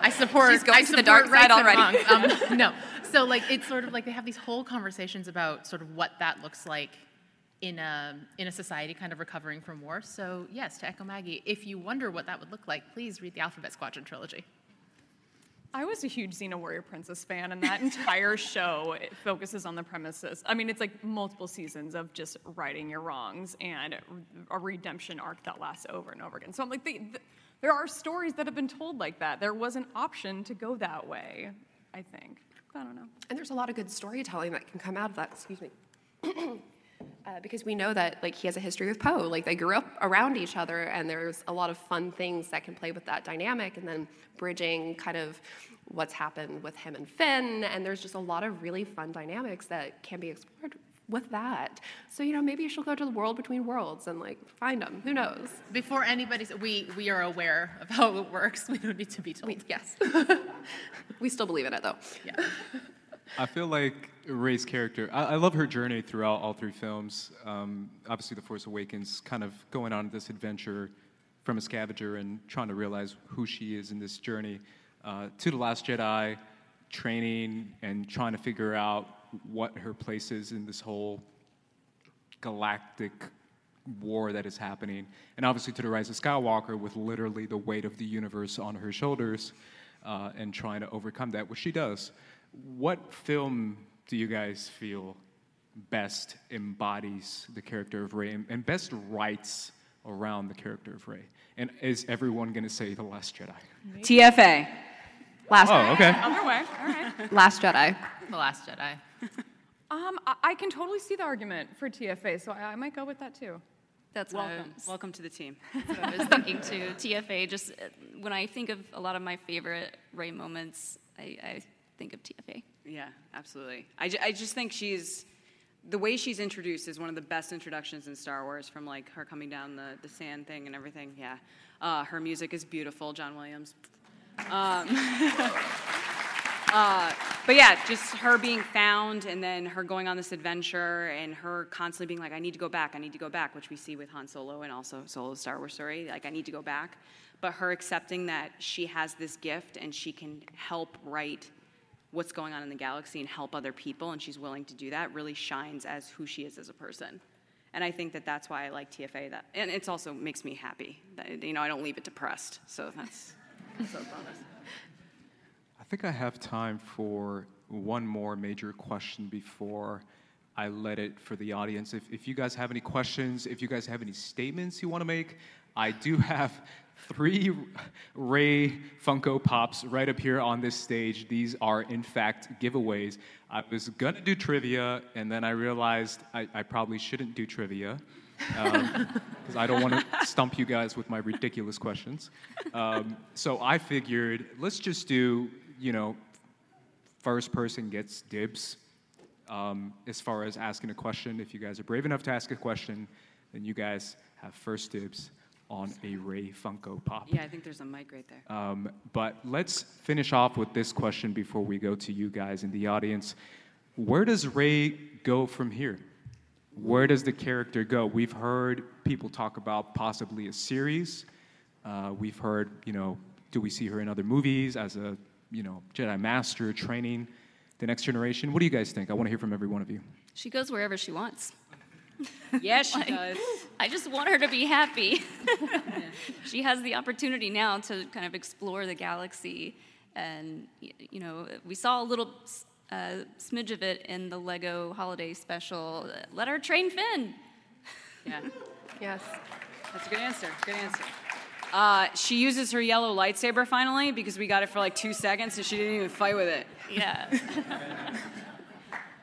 I [LAUGHS] support. She's going I to the dark side already. Um, [LAUGHS] no, so like it's sort of like they have these whole conversations about sort of what that looks like in a in a society kind of recovering from war. So yes, to echo Maggie, if you wonder what that would look like, please read the Alphabet Squadron trilogy. I was a huge Xena Warrior Princess fan, and that entire [LAUGHS] show focuses on the premises. I mean, it's like multiple seasons of just righting your wrongs and a redemption arc that lasts over and over again. So I'm like, they, th- there are stories that have been told like that. There was an option to go that way. I think. I don't know. And there's a lot of good storytelling that can come out of that. Excuse me. [CLEARS THROAT] Uh, because we know that like he has a history with Poe. Like they grew up around each other, and there's a lot of fun things that can play with that dynamic, and then bridging kind of what's happened with him and Finn. And there's just a lot of really fun dynamics that can be explored with that. So you know, maybe she'll go to the world between worlds and like find them. Who knows? Before anybody's, we we are aware of how it works. [LAUGHS] We don't need to be told. We, yes, [LAUGHS] we still believe in it though. Yeah. [LAUGHS] I feel like Rey's character, I, I love her journey throughout all three films. Um, obviously, The Force Awakens, kind of going on this adventure from a scavenger and trying to realize who she is in this journey. Uh, to The Last Jedi, training and trying to figure out what her place is in this whole galactic war that is happening. And obviously, to The Rise of Skywalker, with literally the weight of the universe on her shoulders uh, and trying to overcome that, which she does. What film do you guys feel best embodies the character of Rey and, and best writes around the character of Rey? And is everyone going to say The Last Jedi? TFA. Last, Oh, okay. Other way. All right. Last Jedi. The Last Jedi. [LAUGHS] Um, I, I can totally see the argument for TFA, so I, I might go with that too. That's what I Welcome. was- Welcome to the team. [LAUGHS] That's what I was thinking too. TFA, just uh, when I think of a lot of my favorite Rey moments, I, I think of TFA. Yeah, absolutely. I, ju- I just think she's the way she's introduced is one of the best introductions in Star Wars. From like her coming down the, the sand thing and everything. Yeah, uh, her music is beautiful. John Williams. Um, [LAUGHS] uh, but yeah, just her being found and then her going on this adventure and her constantly being like, I need to go back, I need to go back, which we see with Han Solo and also Solo's Star Wars story. Like, I need to go back. But her accepting that she has this gift and she can help write what's going on in the galaxy and help other people, and she's willing to do that, really shines as who she is as a person. And I think that that's why I like TFA. That, and it also makes me happy. That, you know, I don't leave it depressed. So that's so bonus. [LAUGHS] I think I have time for one more major question before I let it for the audience. If, if you guys have any questions, if you guys have any statements you want to make, I do [LAUGHS] have three Rey Funko Pops right up here on this stage. These are, in fact, giveaways. I was to do trivia, and then I realized I, I probably shouldn't do trivia [LAUGHS] because I don't want to stump you guys with my ridiculous questions. Um, so I figured let's just do, you know, first person gets dibs um, as far as asking a question. If you guys are brave enough to ask a question, then you guys have first dibs on a Rey Funko Pop. Yeah, I think there's a mic right there. Um, but let's finish off with this question before we go to you guys in the audience. Where does Rey go from here? Where does the character go? We've heard people talk about possibly a series. Uh, we've heard, you know, do we see her in other movies as a, you know, Jedi Master training the next generation? What do you guys think? I want to hear from every one of you. She goes wherever she wants. [LAUGHS] Yes, she Like, does. I just want her to be happy. [LAUGHS] [LAUGHS] she has the opportunity now to kind of explore the galaxy. And, y- you know, we saw a little uh, smidge of it in the Lego holiday special. Let her train Finn. Yeah, Yes. that's a good answer. Good answer. Uh, she uses her yellow lightsaber finally because we got it for like two seconds and she didn't even fight with it. Yeah.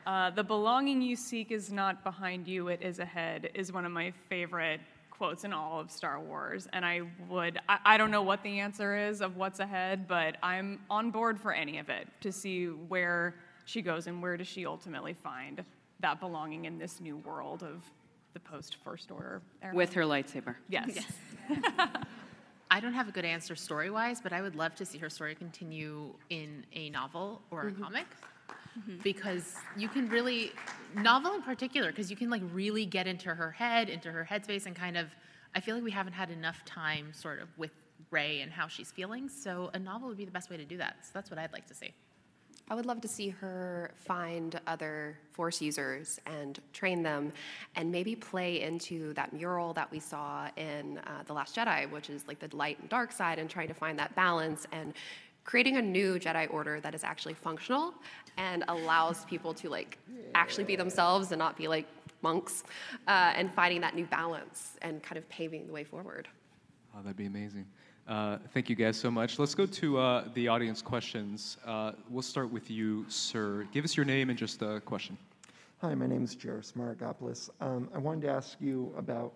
Uh, the belonging you seek is not behind you, it is ahead, is one of my favorite quotes in all of Star Wars. And I would, I, I don't know what the answer is of what's ahead, but I'm on board for any of it to see where she goes and where does she ultimately find that belonging in this new world of the post First Order era. With her lightsaber. Yes. yes. [LAUGHS] I don't have a good answer story wise, but I would love to see her story continue in a novel or a comic. Because you can really novel in particular because you can like really get into her head, into her headspace, and kind of. I feel like we haven't had enough time, sort of, with Rey and how she's feeling. So a novel would be the best way to do that. So that's what I'd like to see. I would love to see her find other Force users and train them, and maybe play into that mural that we saw in uh, The Last Jedi, which is like the light and dark side, and trying to find that balance and creating a new Jedi Order that is actually functional and allows people to like actually be themselves and not be like monks, uh, and finding that new balance and kind of paving the way forward. Oh, that'd be amazing. Uh, thank you guys so much. Let's go to uh, the audience questions. Uh, we'll start with you, sir. Give us your name and just a question. Hi, my name is Jairus Maragopoulos. Um, I wanted to ask you about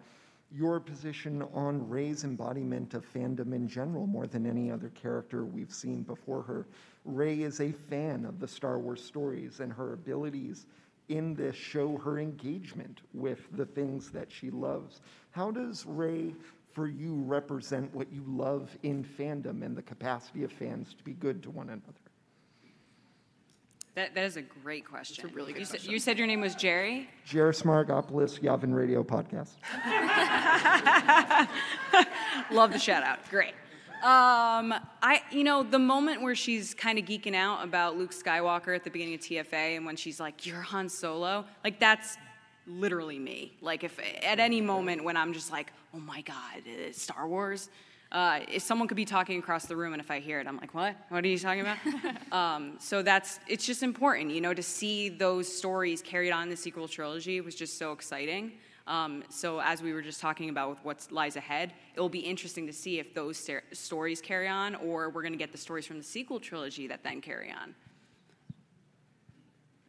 your position on Rey's embodiment of fandom in general, more than any other character we've seen before her. Rey is a fan of the Star Wars stories, and her abilities in this show her engagement with the things that she loves. How does Rey, for you, represent what you love in fandom and the capacity of fans to be good to one another? That, that is a great question. It's a really good you Said, question. you said your name was Jerry? Jairus Maragopoulos, Yavin Radio Podcast. [LAUGHS] Love the shout out. Great. Um, I, you know, the moment where she's kind of geeking out about Luke Skywalker at the beginning of TFA, and when she's like, "You're Han Solo," like that's literally me. Like, if at any moment when I'm just like, "Oh my God, uh, Star Wars," uh, if someone could be talking across the room, and if I hear it, I'm like, "What? What are you talking about?" [LAUGHS] um, so that's it's just important, you know, to see those stories carried on in the sequel trilogy was just so exciting. Um, so as we were just talking about with what lies ahead, it will be interesting to see if those ster- stories carry on, or we're going to get the stories from the sequel trilogy that then carry on.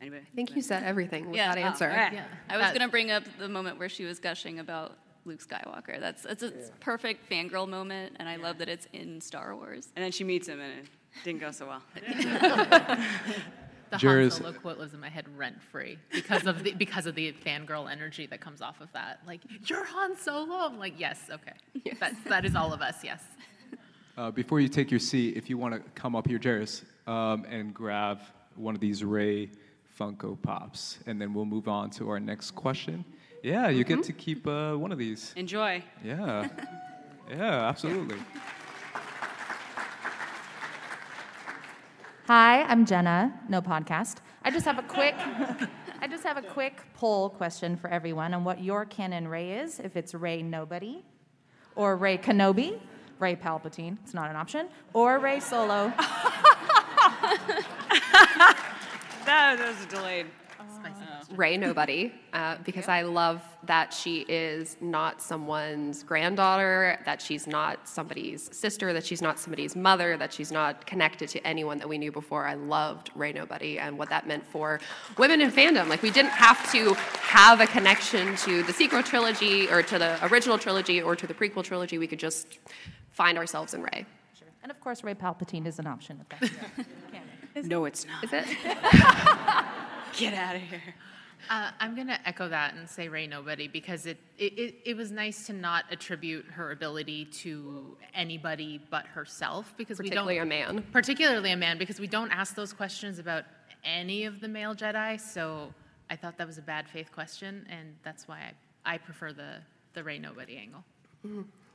Anybody? I think you said everything with Yeah, that oh, answer. okay. I was gonna bring up the moment where she was gushing about Luke Skywalker. That's it's a perfect fangirl moment, and I love that it's in Star Wars. And then she meets him, and it didn't go so well. [LAUGHS] The Jairus- Han Solo quote lives in my head rent free because of the because of the fangirl energy that comes off of that. Like, you're Han Solo. I'm like, yes, okay. That's that is all of us, yes. Uh, before you take your seat, if you want to come up here, Jairus, um, and grab one of these Rey Funko Pops, and then we'll move on to our next question. Yeah, you get to keep uh, one of these. Enjoy. Yeah, [LAUGHS] yeah, absolutely. [LAUGHS] Hi, I'm Jenna. No podcast. I just have a quick, [LAUGHS] I just have a quick poll question for everyone on what your canon Rey is. If it's Rey Nobody, or Rey Kenobi, Rey Palpatine. It's not an option. Or Rey Solo. That was delayed. Rey Nobody, uh, because I love that she is not someone's granddaughter, that she's not somebody's sister, that she's not somebody's mother, that she's not connected to anyone that we knew before. I loved Rey Nobody and what that meant for women in fandom. Like, we didn't have to have a connection to the sequel trilogy or to the original trilogy or to the prequel trilogy. We could just find ourselves in Rey. And of course, Rey Palpatine is an option. If that's [LAUGHS] your canon. No, it's not. Is it? [LAUGHS] Get out of here. Uh, I'm going to echo that and say Rey Nobody because it, it, it, it was nice to not attribute her ability to anybody but herself because we don't Particularly a man. particularly a man because we don't ask those questions about any of the male Jedi. So I thought that was a bad faith question, and that's why I, I prefer the the Rey Nobody angle.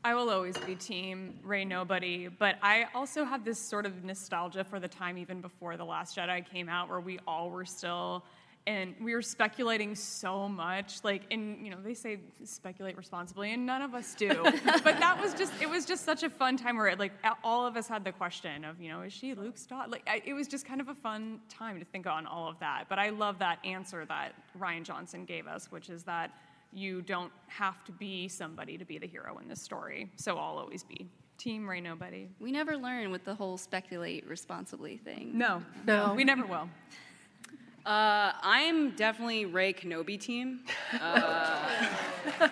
I will always be team Rey Nobody, but I also have this sort of nostalgia for the time even before The Last Jedi came out where we all were still and we were speculating so much like and you know they say speculate responsibly and none of us do. [LAUGHS] But that was just it was just such a fun time where it, like all of us had the question of you know is she luke's daughter like I, it was just kind of a fun time to think on all of that. But i love that answer that Rian Johnson gave us which is that you don't have to be somebody to be the hero in this story. So i'll always be. Team Rey nobody. We never learn with the whole speculate responsibly thing. no. No. we never will Uh, I'm definitely Rey Kenobi team. Uh,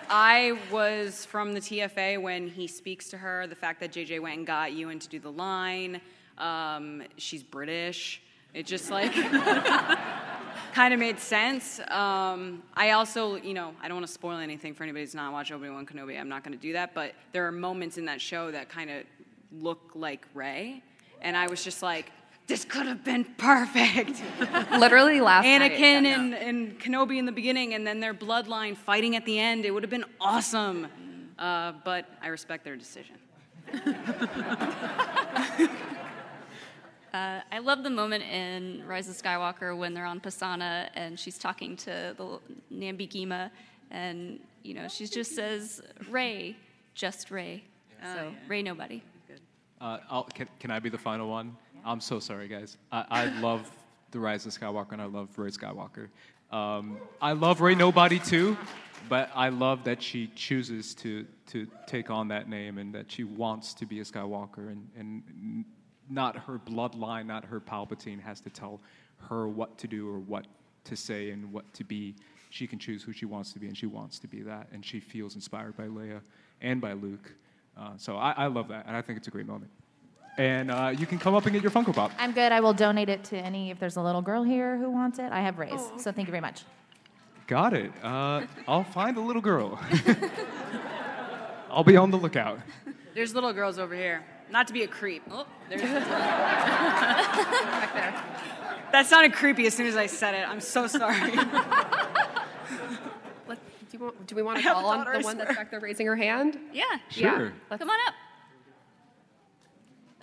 I was from the TFA when he speaks to her. The fact that JJ went and got Ewan to do the line. Um, she's British. It just like [LAUGHS] kind of made sense. Um, I also, you know, I don't want to spoil anything for anybody who's not watched Obi Wan Kenobi. I'm not going to do that. But there are moments in that show that kind of look like Rey, and I was just like, this could have been perfect. [LAUGHS] Literally last night, Anakin yeah. and, and Kenobi in the beginning, and then their bloodline fighting at the end. It would have been awesome. Uh, but I respect their decision. [LAUGHS] Uh, I love the moment in Rise of Skywalker when they're on Pasaana and she's talking to the Nambi Ghima, and you know she just says Rey, just Rey. so Rey nobody. Uh, I'll, can, can I be the final one? I'm so sorry, guys. I, I love The Rise of Skywalker and I love Rey Skywalker. Um, I love Rey Nobody too, but I love that she chooses to, to take on that name and that she wants to be a Skywalker and, and not her bloodline, not her Palpatine has to tell her what to do or what to say and what to be. She can choose who she wants to be, and she wants to be that. And she feels inspired by Leia and by Luke. Uh, so I, I love that, and I think it's a great moment. And uh, you can come up and get your Funko Pop. I'm good. I will donate it to any, if there's a little girl here who wants it. I have Rey's. So thank you very much. Got it. Uh, I'll find the little girl. [LAUGHS] I'll be on the lookout. There's little girls over here. Not to be a creep. Oh, there's. Back there. That sounded creepy as soon as I said it. I'm so sorry. [LAUGHS] Let- do, you want, do we want to call on the one that's back there raising her hand? Yeah. Sure. let's- Come on up.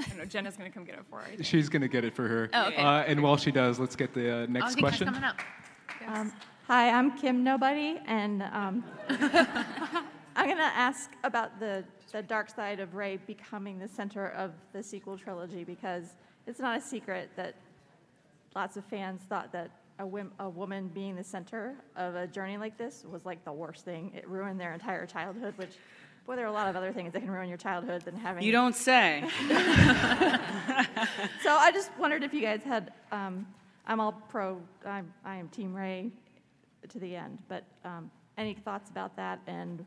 I know Jenna's gonna come get it for her. She's going to get it for her. Oh, okay. uh, and while she does, let's get the uh, next the guy's question. coming up. Um, hi, I'm Kim Nobody, and um, [LAUGHS] I'm going to ask about the, the dark side of Rey becoming the center of the sequel trilogy because it's not a secret that lots of fans thought that a, whim, a woman being the center of a journey like this was like the worst thing. It ruined their entire childhood, which, boy, there are a lot of other things that can ruin your childhood than having. You don't say. [LAUGHS] [LAUGHS] so I just wondered if you guys had. Um, I'm all pro. I'm, I am Team Rey to the end. But um, any thoughts about that and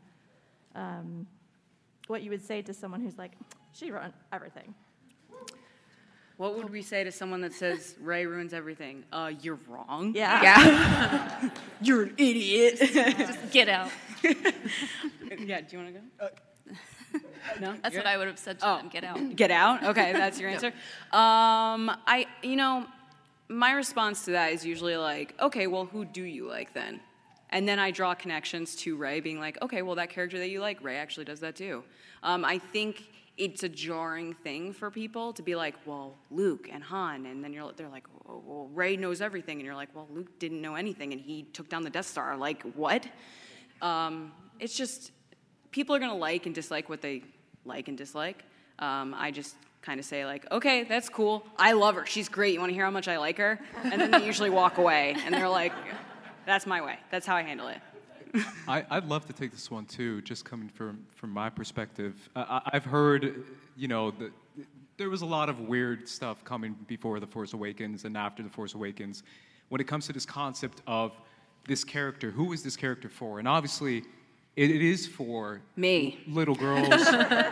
um, what you would say to someone who's like, she run everything. What would we say to someone that says Rey ruins everything? Uh, you're wrong. Yeah. Yeah. [LAUGHS] [LAUGHS] you're an idiot. Just get out. [LAUGHS] yeah. Do you want to go? no. That's You're- what I would have said to them. Get out. Get out. Okay, that's your answer. Um, I, you know, my response to that is usually like, okay, well, who do you like then? And then I draw connections to Rey, being like, okay, well, that character that you like, Rey actually does that too. Um, I think it's a jarring thing for people to be like, well, Luke and Han, and then you're, they're like, well, Rey knows everything, and you're like, well, Luke didn't know anything, and he took down the Death Star. Like, what? Um, it's just people are gonna like and dislike what they like and dislike. Um, I just kind of say like, okay, that's cool. I love her. She's great. You want to hear how much I like her? And then they usually walk away, and they're like, that's my way. That's how I handle it. I, I'd love to take this one too, just coming from from my perspective. I, I've heard, you know, the, there was a lot of weird stuff coming before the Force Awakens and after the Force Awakens, when it comes to this concept of this character. Who is this character for? And obviously, it, it is for Me. little girls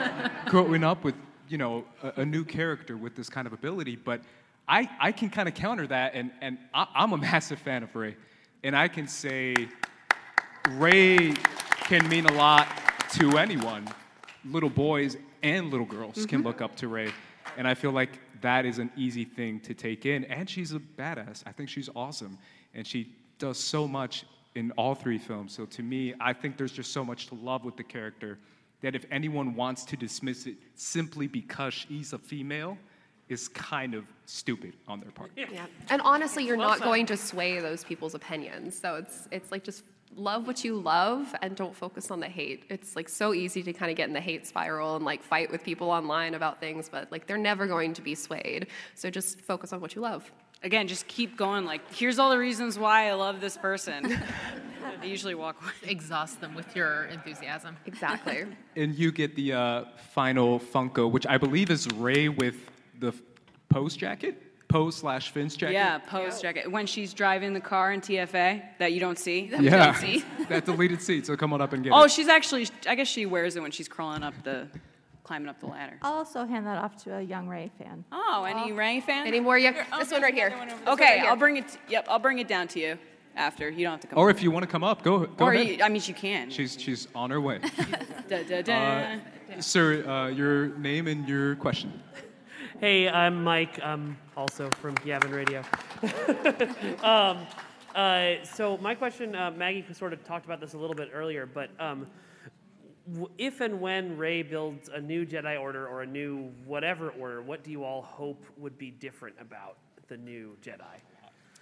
[LAUGHS] growing up with you know a, a new character with this kind of ability. But I I can kind of counter that, and and I, I'm a massive fan of Rey, and I can say. Rey can mean a lot to anyone. Little boys and little girls can Mhm. look up to Rey. And I feel like that is an easy thing to take in. And she's a badass. I think she's awesome. And she does so much in all three films. So to me, I think there's just so much to love with the character that if anyone wants to dismiss it simply because she's a female, is kind of stupid on their part. Yeah. And honestly, you're Well not said. going to sway those people's opinions. So it's it's like just love what you love and don't focus on the hate. It's like so easy to kind of get in the hate spiral and like fight with people online about things, but like they're never going to be swayed. So just focus on what you love. Again, just keep going. Like, here's all the reasons why I love this person. [LAUGHS] I usually walk away. Exhaust them with your enthusiasm. Exactly. [LAUGHS] And you get the uh, final Funko, which I believe is Rey with the Poe's jacket, Poe's slash Finn's jacket. Yeah, Poe's jacket. When she's driving the car in TFA that you don't see. [LAUGHS] That we yeah. don't see. [LAUGHS] that deleted seat. So come on up and get Oh, it. she's actually. I guess she wears it when she's crawling up the, climbing up the ladder. I'll also hand that off to a young Rey fan. Oh, any Rey fans? Any more? Yeah, Here, oh, this one right here. there's This another one Okay, right here. I'll bring it. Yep, I'll bring it down to you after. You don't have to come. Or if you want to come up, go. go or ahead. you, I mean, she can. She's she's on her way. [LAUGHS] Da, da, da. Uh, sir, uh, your name and your question. Hey, I'm Mike. I'm also from Yavin Radio. [LAUGHS] um, uh, so my question, uh, Maggie sort of talked about this a little bit earlier, but um, w- if and when Rey builds a new Jedi Order or a new whatever order, what do you all hope would be different about the new Jedi?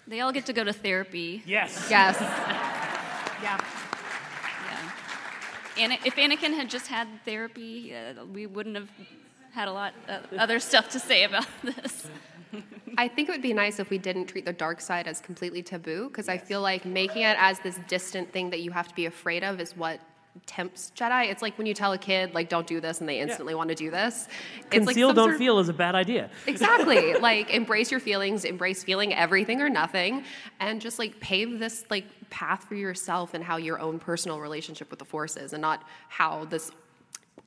They all get to go to therapy. Yes. Yes. [LAUGHS] yeah. Yeah. And if Anakin had just had therapy, uh, we wouldn't have had a lot uh, other stuff to say about [LAUGHS] this. I think it would be nice if we didn't treat the dark side as completely taboo, because I feel like making it as this distant thing that you have to be afraid of is what tempts Jedi. It's like when you tell a kid, like, don't do this, and they instantly want to do this. It's like Conceal, don't sort of- feel is a bad idea. Exactly. [LAUGHS] like embrace your feelings, embrace feeling everything or nothing, and just like pave this like path for yourself and how your own personal relationship with the force is, and not how this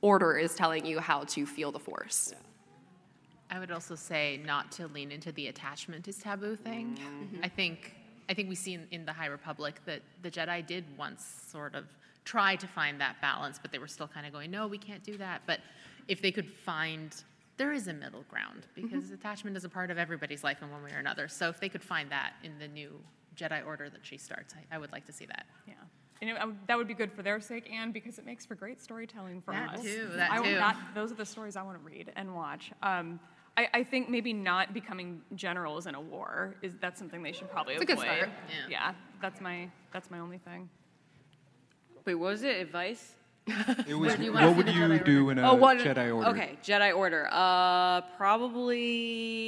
order is telling you how to feel the force. I would also say not to lean into the attachment is taboo thing. Mm-hmm. I think I think we see in, in the High Republic that the Jedi did once sort of try to find that balance, but they were still kind of going, no, we can't do that. But if they could find there is a middle ground mm-hmm. because attachment is a part of everybody's life in one way or another. So if they could find that in the new Jedi Order that she starts, I, I would like to see that. Yeah. And it, I would- that would be good for their sake and because it makes for great storytelling for That us. too, that I, too. that- those are the stories I want to read and watch. Um, I, I think maybe not becoming generals in a war is that's something they should probably It's a good avoid. start. Yeah. that's my that's my only thing. Wait, what was it? Advice? [LAUGHS] It was, what would you do in a oh, what, Jedi Order? Okay, Jedi Order. Uh,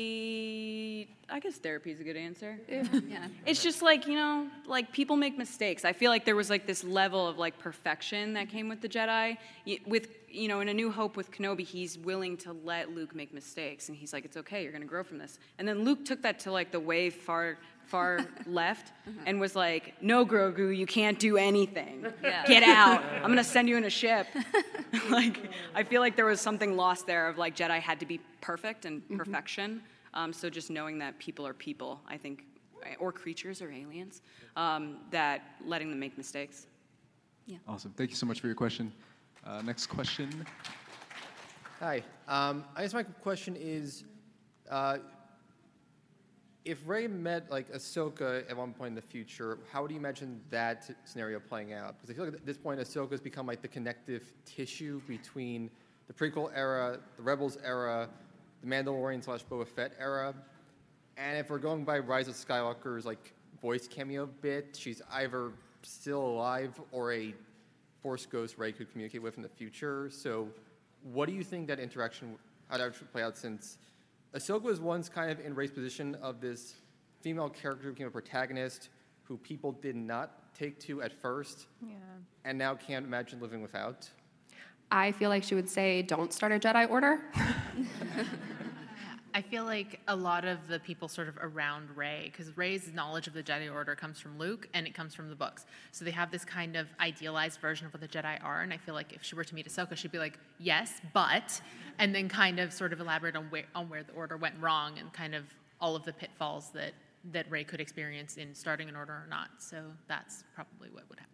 probably. I guess therapy is a good answer. [LAUGHS] Yeah. It's just like you know, like people make mistakes. I feel like there was like this level of like perfection that came with the Jedi. Y- With you know, in A New Hope with Kenobi, he's willing to let Luke make mistakes, and he's like, "It's okay, you're gonna grow from this." And then Luke took that to like the way far, far [LAUGHS] left, and was like, "No, Grogu, you can't do anything. Yeah. Get [LAUGHS] out. I'm gonna send you in a ship." [LAUGHS] like, I feel like there was something lost there of like Jedi had to be perfect and perfection. Um, so just knowing that people are people, I think, or creatures or aliens, um, that letting them make mistakes. Yeah. Awesome. Thank you so much for your question. Uh, next question. Hi. Um, I guess my question is, uh, if Rey met like Ahsoka at one point in the future, how do you imagine that scenario playing out? Because I feel like at this point, Ahsoka has become like the connective tissue between the prequel era, the Rebels era, the Mandalorian slash Boba Fett era, and if we're going by Rise of Skywalker's like voice cameo bit, she's either still alive or a Force Ghost Rey could communicate with in the future. So, what do you think that interaction how that would play out? Since Ahsoka was once kind of in Rey's position of this female character who became a protagonist who people did not take to at first, Yeah. and now can't imagine living without. I feel like she would say, "Don't start a Jedi Order." [LAUGHS] I feel like a lot of the people sort of around Rey, because Rey's knowledge of the Jedi Order comes from Luke and it comes from the books. So they have this kind of idealized version of what the Jedi are. And I feel like if she were to meet Ahsoka, she'd be like, yes, but, and then kind of sort of elaborate on where, on where the Order went wrong and kind of all of the pitfalls that, that Rey could experience in starting an Order or not. So that's probably what would happen.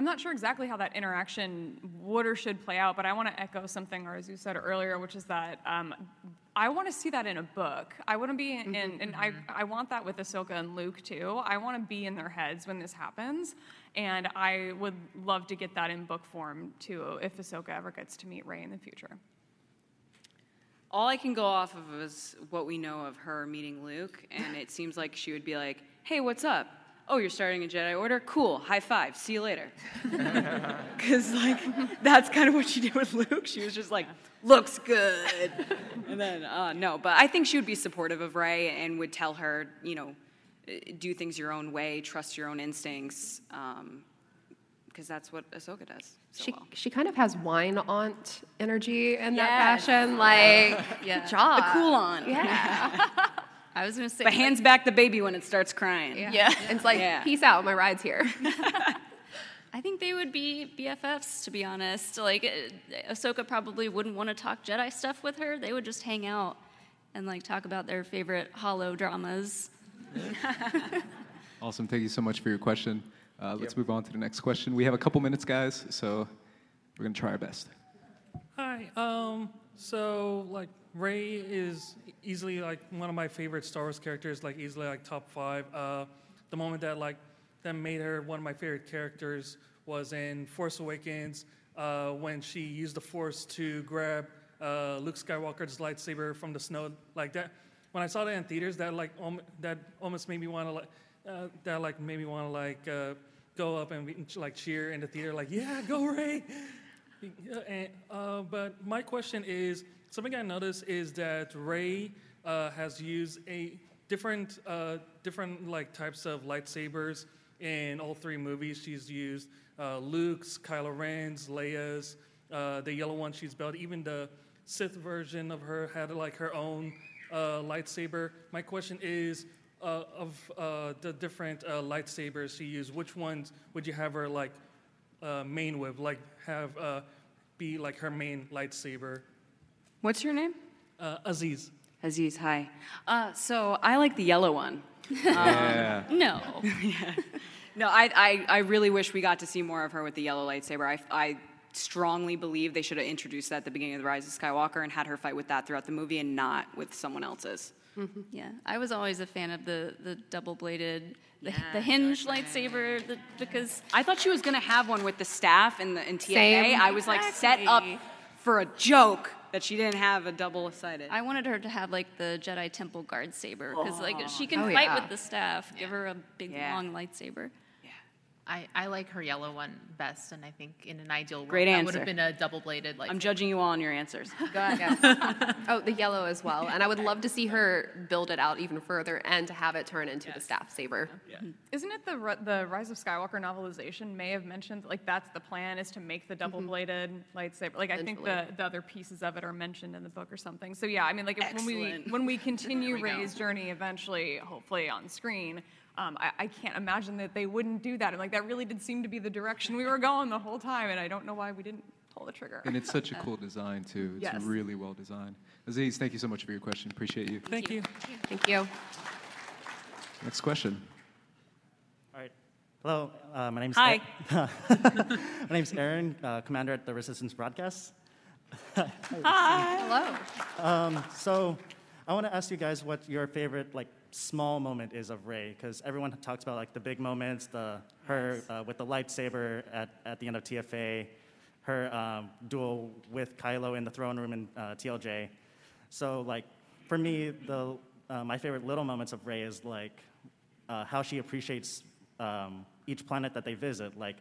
I'm not sure exactly how that interaction would or should play out, but I want to echo something or as you said earlier, which is that um, I want to see that in a book. I want to be in, in and I, I want that with Ahsoka and Luke too. I want to be in their heads when this happens, and I would love to get that in book form too if Ahsoka ever gets to meet Rey in the future. All I can go off of is what we know of her meeting Luke, and it seems like she would be like, "Hey, what's up? Oh, you're starting a Jedi Order? Cool. High five. See you later." [LAUGHS] Because like that's kind of what she did with Luke. She was just like, "Looks good," and then uh, no. But I think she would be supportive of Rey and would tell her, you know, do things your own way, trust your own instincts, because that's what Ahsoka does. So she well. she kind of has wine aunt energy in that fashion. Like, [LAUGHS] Yeah. good job. The cool on. Yeah. [LAUGHS] I was gonna say, But hands back the baby when it starts crying. Yeah. It's like, Yeah. peace out, my ride's here. [LAUGHS] I think they would be BFFs, to be honest. Like, uh, Ahsoka probably wouldn't want to talk Jedi stuff with her. They would just hang out and like talk about their favorite holodramas. [LAUGHS] Awesome. Thank you so much for your question. Uh, let's move on to the next question. We have a couple minutes, guys, so we're going to try our best. Hi. Um, so like Rey is easily like one of my favorite Star Wars characters, like easily like top five. Uh, the moment that like that made her one of my favorite characters was in Force Awakens uh, when she used the Force to grab uh, Luke Skywalker's lightsaber from the snow. Like that, when I saw that in theaters, that like om- that almost made me want to like uh, that like made me want to like uh, go up and like cheer in the theater, like yeah, go Rey. Yeah, and, uh, but my question is something I noticed is that Rey uh, has used a different uh, different like types of lightsabers in all three movies. She's used uh, Luke's, Kylo Ren's, Leia's, uh, the yellow one she's built. Even the Sith version of her had like her own uh, lightsaber. My question is. Of the different lightsabers she used, which ones would you have her like uh, main with, like have uh, be like her main lightsaber. What's your name? Uh, Aziz. Aziz, hi. Uh, so I like the yellow one. [LAUGHS] Yeah. Um, no. yeah. [LAUGHS] No, I, I, I really wish we got to see more of her with the yellow lightsaber. I, I strongly believe they should have introduced that at the beginning of The Rise of Skywalker and had her fight with that throughout the movie and not with someone else's. Mm-hmm. Yeah, I was always a fan of the the double bladed, the, the hinge lightsaber, the, because I thought she was gonna have one with the staff in the in TFA. Same. I was like set up for a joke that she didn't have a double sided. I wanted her to have like the Jedi Temple guard saber because like she can Oh, fight yeah. with the staff. Give her a big long lightsaber. I, I like her yellow one best, and I think in an ideal world Great that would answer. have been a double-bladed. Like I'm judging you all on your answers. [LAUGHS] Go ahead. [LAUGHS] oh, the yellow as well. And I would love to see her build it out even further and to have it turn into the staff saber. Mm-hmm. Isn't it the Ri- the Rise of Skywalker novelization may have mentioned like that's the plan is to make the mm-hmm. double bladed lightsaber? Like I think the, Eventually. the other pieces of it are mentioned in the book or something. So yeah, I mean like if, when we Excellent. when we continue There we go. Rey's journey eventually, hopefully on screen. Um, I, I can't imagine that they wouldn't do that. And like that really did seem to be the direction we were going the whole time, and I don't know why we didn't pull the trigger. And it's such a [LAUGHS] cool design too. It's Yes. really well designed. Aziz, thank you so much for your question. Appreciate you. Thank you. Thank you. Next question. All right. Hello, uh, my name's Hi. [LAUGHS] my name's Aaron, uh, commander at the Resistance Broadcast. Hello. Um, so, I want to ask you guys what your favorite like small moment is of Rey, because everyone talks about like the big moments, the her uh, with the lightsaber at, at the end of TFA, her um, duel with Kylo in the throne room in uh, TLJ. So, like for me, the uh, my favorite little moments of Rey is like uh, how she appreciates um, each planet that they visit. Like,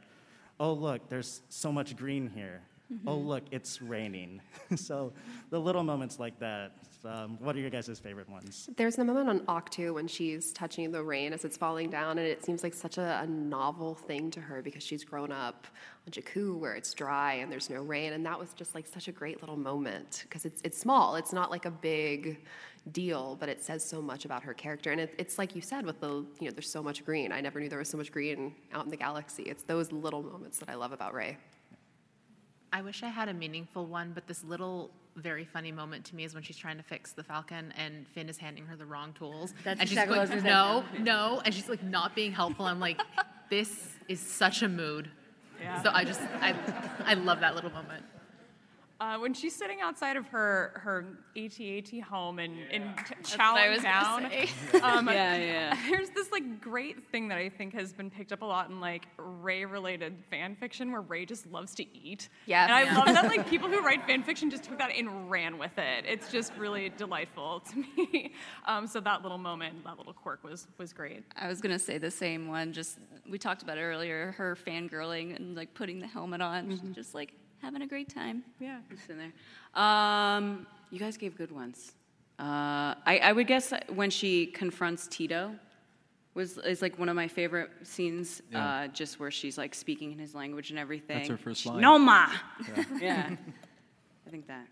oh look, there's so much green here. Oh Mhm. look, it's raining. [LAUGHS] so the little moments like that. Um, what are your guys' favorite ones? There's the moment on Ahch-To when she's touching the rain as it's falling down, and it seems like such a, a novel thing to her because she's grown up on Jakku where it's dry and there's no rain, and that was just like such a great little moment because it's it's small. It's not like a big deal, but it says so much about her character, and it, it's like you said with the you know there's so much green. I never knew there was so much green out in the galaxy. It's those little moments that I love about Rey. I wish I had a meaningful one, but this little very funny moment to me is when she's trying to fix the Falcon and Finn is handing her the wrong tools. That's and she's exactly going, what no, no, and she's like not being helpful. I'm like, [LAUGHS] this is such a mood. Yeah. So I just, I, I love that little moment. Uh, when she's sitting outside of her her AT-AT home and, and t- what I chowing was gonna down, say. um, [LAUGHS] Yeah, yeah. [LAUGHS] There's this like great thing that I think has been picked up a lot in like Rey-related fan fiction, where Rey just loves to eat. Yes. and I Yeah. love that like [LAUGHS] people who write fan fiction just took that and ran with it. It's just really delightful to me. [LAUGHS] Um, so that little moment, that little quirk was was great. I was gonna say the same one. Just we talked about it earlier. Her fangirling and like putting the helmet on, just like having a great time. Yeah, Just in there. Um, you guys gave good ones. Uh, I, I would guess when she confronts Teedo was is like one of my favorite scenes. Yeah. Uh, just where she's like speaking in his language and everything. That's her first She- line. No ma. Yeah. yeah. [LAUGHS] I think that.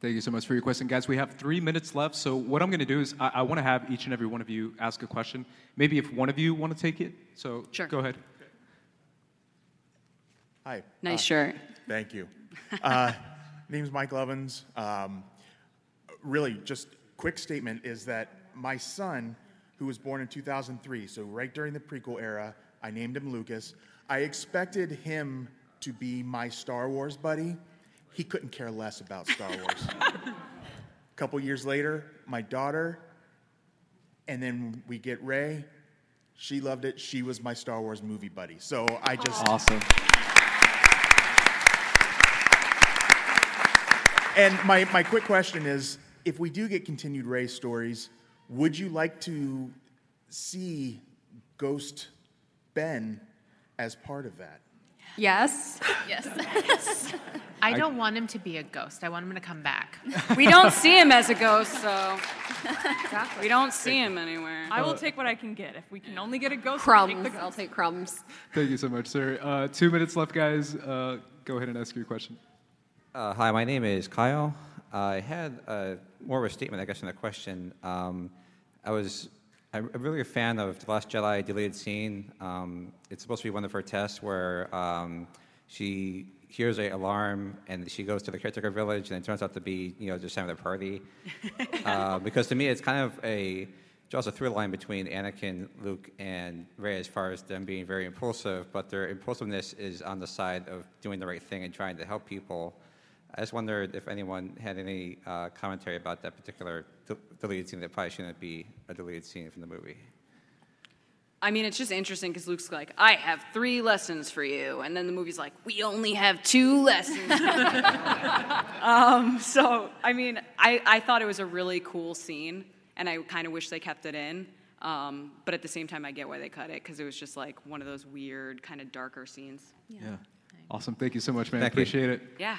Thank you so much for your question, guys. We have three minutes left, so what I'm going to do is I, I want to have each and every one of you ask a question. Maybe if one of you want to take it, so Sure. go ahead. Hi. Nice Uh, shirt. Thank you. Uh, [LAUGHS] name's Mike Lovins. Um, really, just quick statement is that my son, who was born in 2003, so right during the prequel era, I named him Lucas. I expected him to be my Star Wars buddy. he couldn't care less about Star [LAUGHS] Wars. A couple years later, my daughter, and then we get Rey. She loved it. She was my Star Wars movie buddy. So I just Awesome. And my, my quick question is if we do get continued Rey stories, would you like to see Ghost Ben as part of that? Yes. Yes. [LAUGHS] I don't want him to be a ghost. I want him to come back. We don't see him as a ghost, so we don't see him anywhere. I will take what I can get. If we can only get a ghost, I'll take Crumbs. I'll take crumbs. Thank you so much, sir. Uh, two minutes left, guys. Uh, go ahead and ask your question. Uh, hi, my name is Kyle. I had uh, more of a statement, I guess, than a question. Um, I was I'm really a fan of The Last Jedi deleted scene. Um, it's supposed to be one of her tests where um, she hears a alarm and she goes to the caretaker village and it turns out to be, you know, just having a party. [LAUGHS] uh, because to me, it's kind of a draws a through line between Anakin, Luke, and Rey as far as them being very impulsive, but their impulsiveness is on the side of doing the right thing and trying to help people. I just wondered if anyone had any uh, commentary about that particular de- deleted scene that probably shouldn't be a deleted scene from the movie. I mean, it's just interesting because Luke's like, I have three lessons for you. And then the movie's like, we only have two lessons. [LAUGHS] um, so, I mean, I, I thought it was a really cool scene, and I kind of wish they kept it in. Um, but at the same time, I get why they cut it because it was just like one of those weird, kind of darker scenes. Yeah. Awesome. Thank you so much, man. Thank you. Appreciate it. Yeah.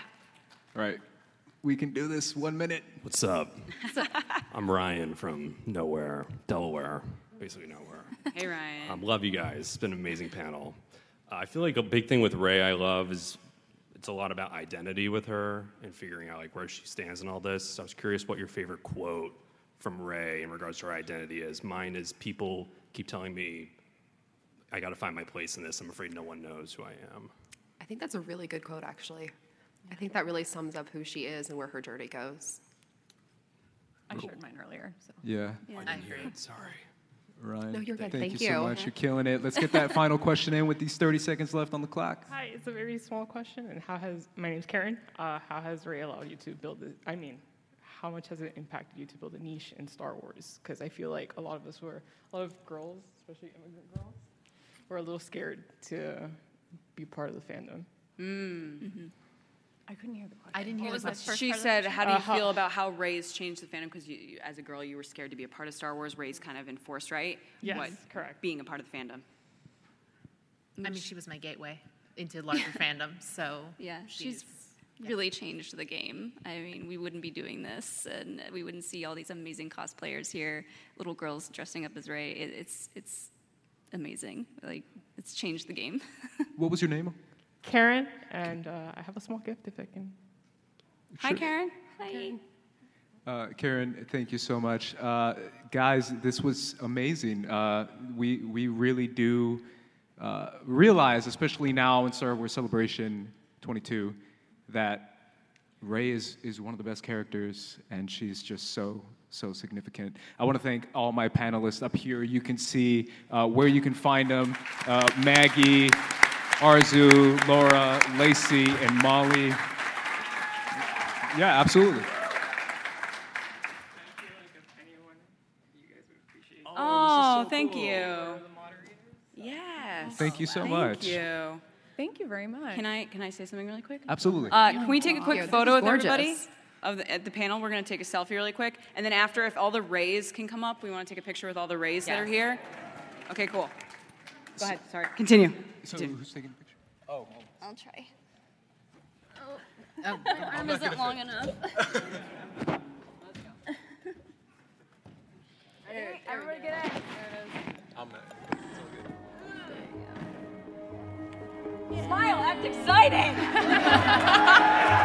All right. We can do this. One minute. What's up? [LAUGHS] I'm Ryan from nowhere, Delaware, basically nowhere. Hey, Ryan. Um, love you guys. It's been an amazing panel. Uh, I feel like a big thing with Rey I love is it's a lot about identity with her and figuring out like where she stands in all this. So I was curious what your favorite quote from Rey in regards to her identity is. Mine is people keep telling me I got to find my place in this. I'm afraid no one knows who I am. I think that's a really good quote, actually. I think that really sums up who she is and where her journey goes. I shared mine earlier. So. Yeah. Yeah. I agree. Sorry. Ryan. No, you're good. Thank, Thank you, so much. You're killing it. Let's get that [LAUGHS] final question in with these 30 seconds left on the clock. Hi, it's a very small question. And how has my name's Karen? Uh, how has Rey allowed you to build? it? I mean, how much has it impacted you to build a niche in Star Wars? Because I feel like a lot of us were, a lot of girls, especially immigrant girls, were a little scared to be part of the fandom. Mm. I couldn't hear the question. I didn't hear What the was question. She part of said, question? "How do you Uh, how- feel about how Rey's changed the fandom? Because you, you, as a girl, you were scared to be a part of Star Wars. Rey's kind of enforced, right? Yes, what, correct. Being a part of the fandom. I mean, she was my gateway into larger [LAUGHS] fandom, so Yeah, she's really changed the game. I mean, we wouldn't be doing this, and we wouldn't see all these amazing cosplayers here, little girls dressing up as Rey. It, it's it's amazing. Like it's changed the game. [LAUGHS] What was your name? Karen, and uh, I have a small gift if I can. Hi, Sure. Karen. Hi. Uh, Karen, thank you so much. Uh, guys, this was amazing. Uh, we, we really do uh, realize, especially now in Star Wars Celebration 22, that Rey is, is one of the best characters, and she's just so, so significant. I want to thank all my panelists up here. You can see uh, where you can find them uh, Maggie, Arezou, Laura, Lacey, and Mollie. Yeah, absolutely. Oh, thank you. Yes. Thank you so Thank much. Thank you. Thank you very much. Can I can I say something really quick? Absolutely. Uh, can we take a quick Here, photo is with everybody of the, at the panel? We're going to take a selfie really quick, and then after, if all the Reys can come up, we want to take a picture with all the Reys that are here. Okay, cool. Go ahead. Sorry. Continue. So Continue. who's taking a picture? Oh, I'll try. Oh, Oh, [LAUGHS] my arm isn't long enough. [LAUGHS] Everybody get in. I'm Smile, act exciting. [LAUGHS]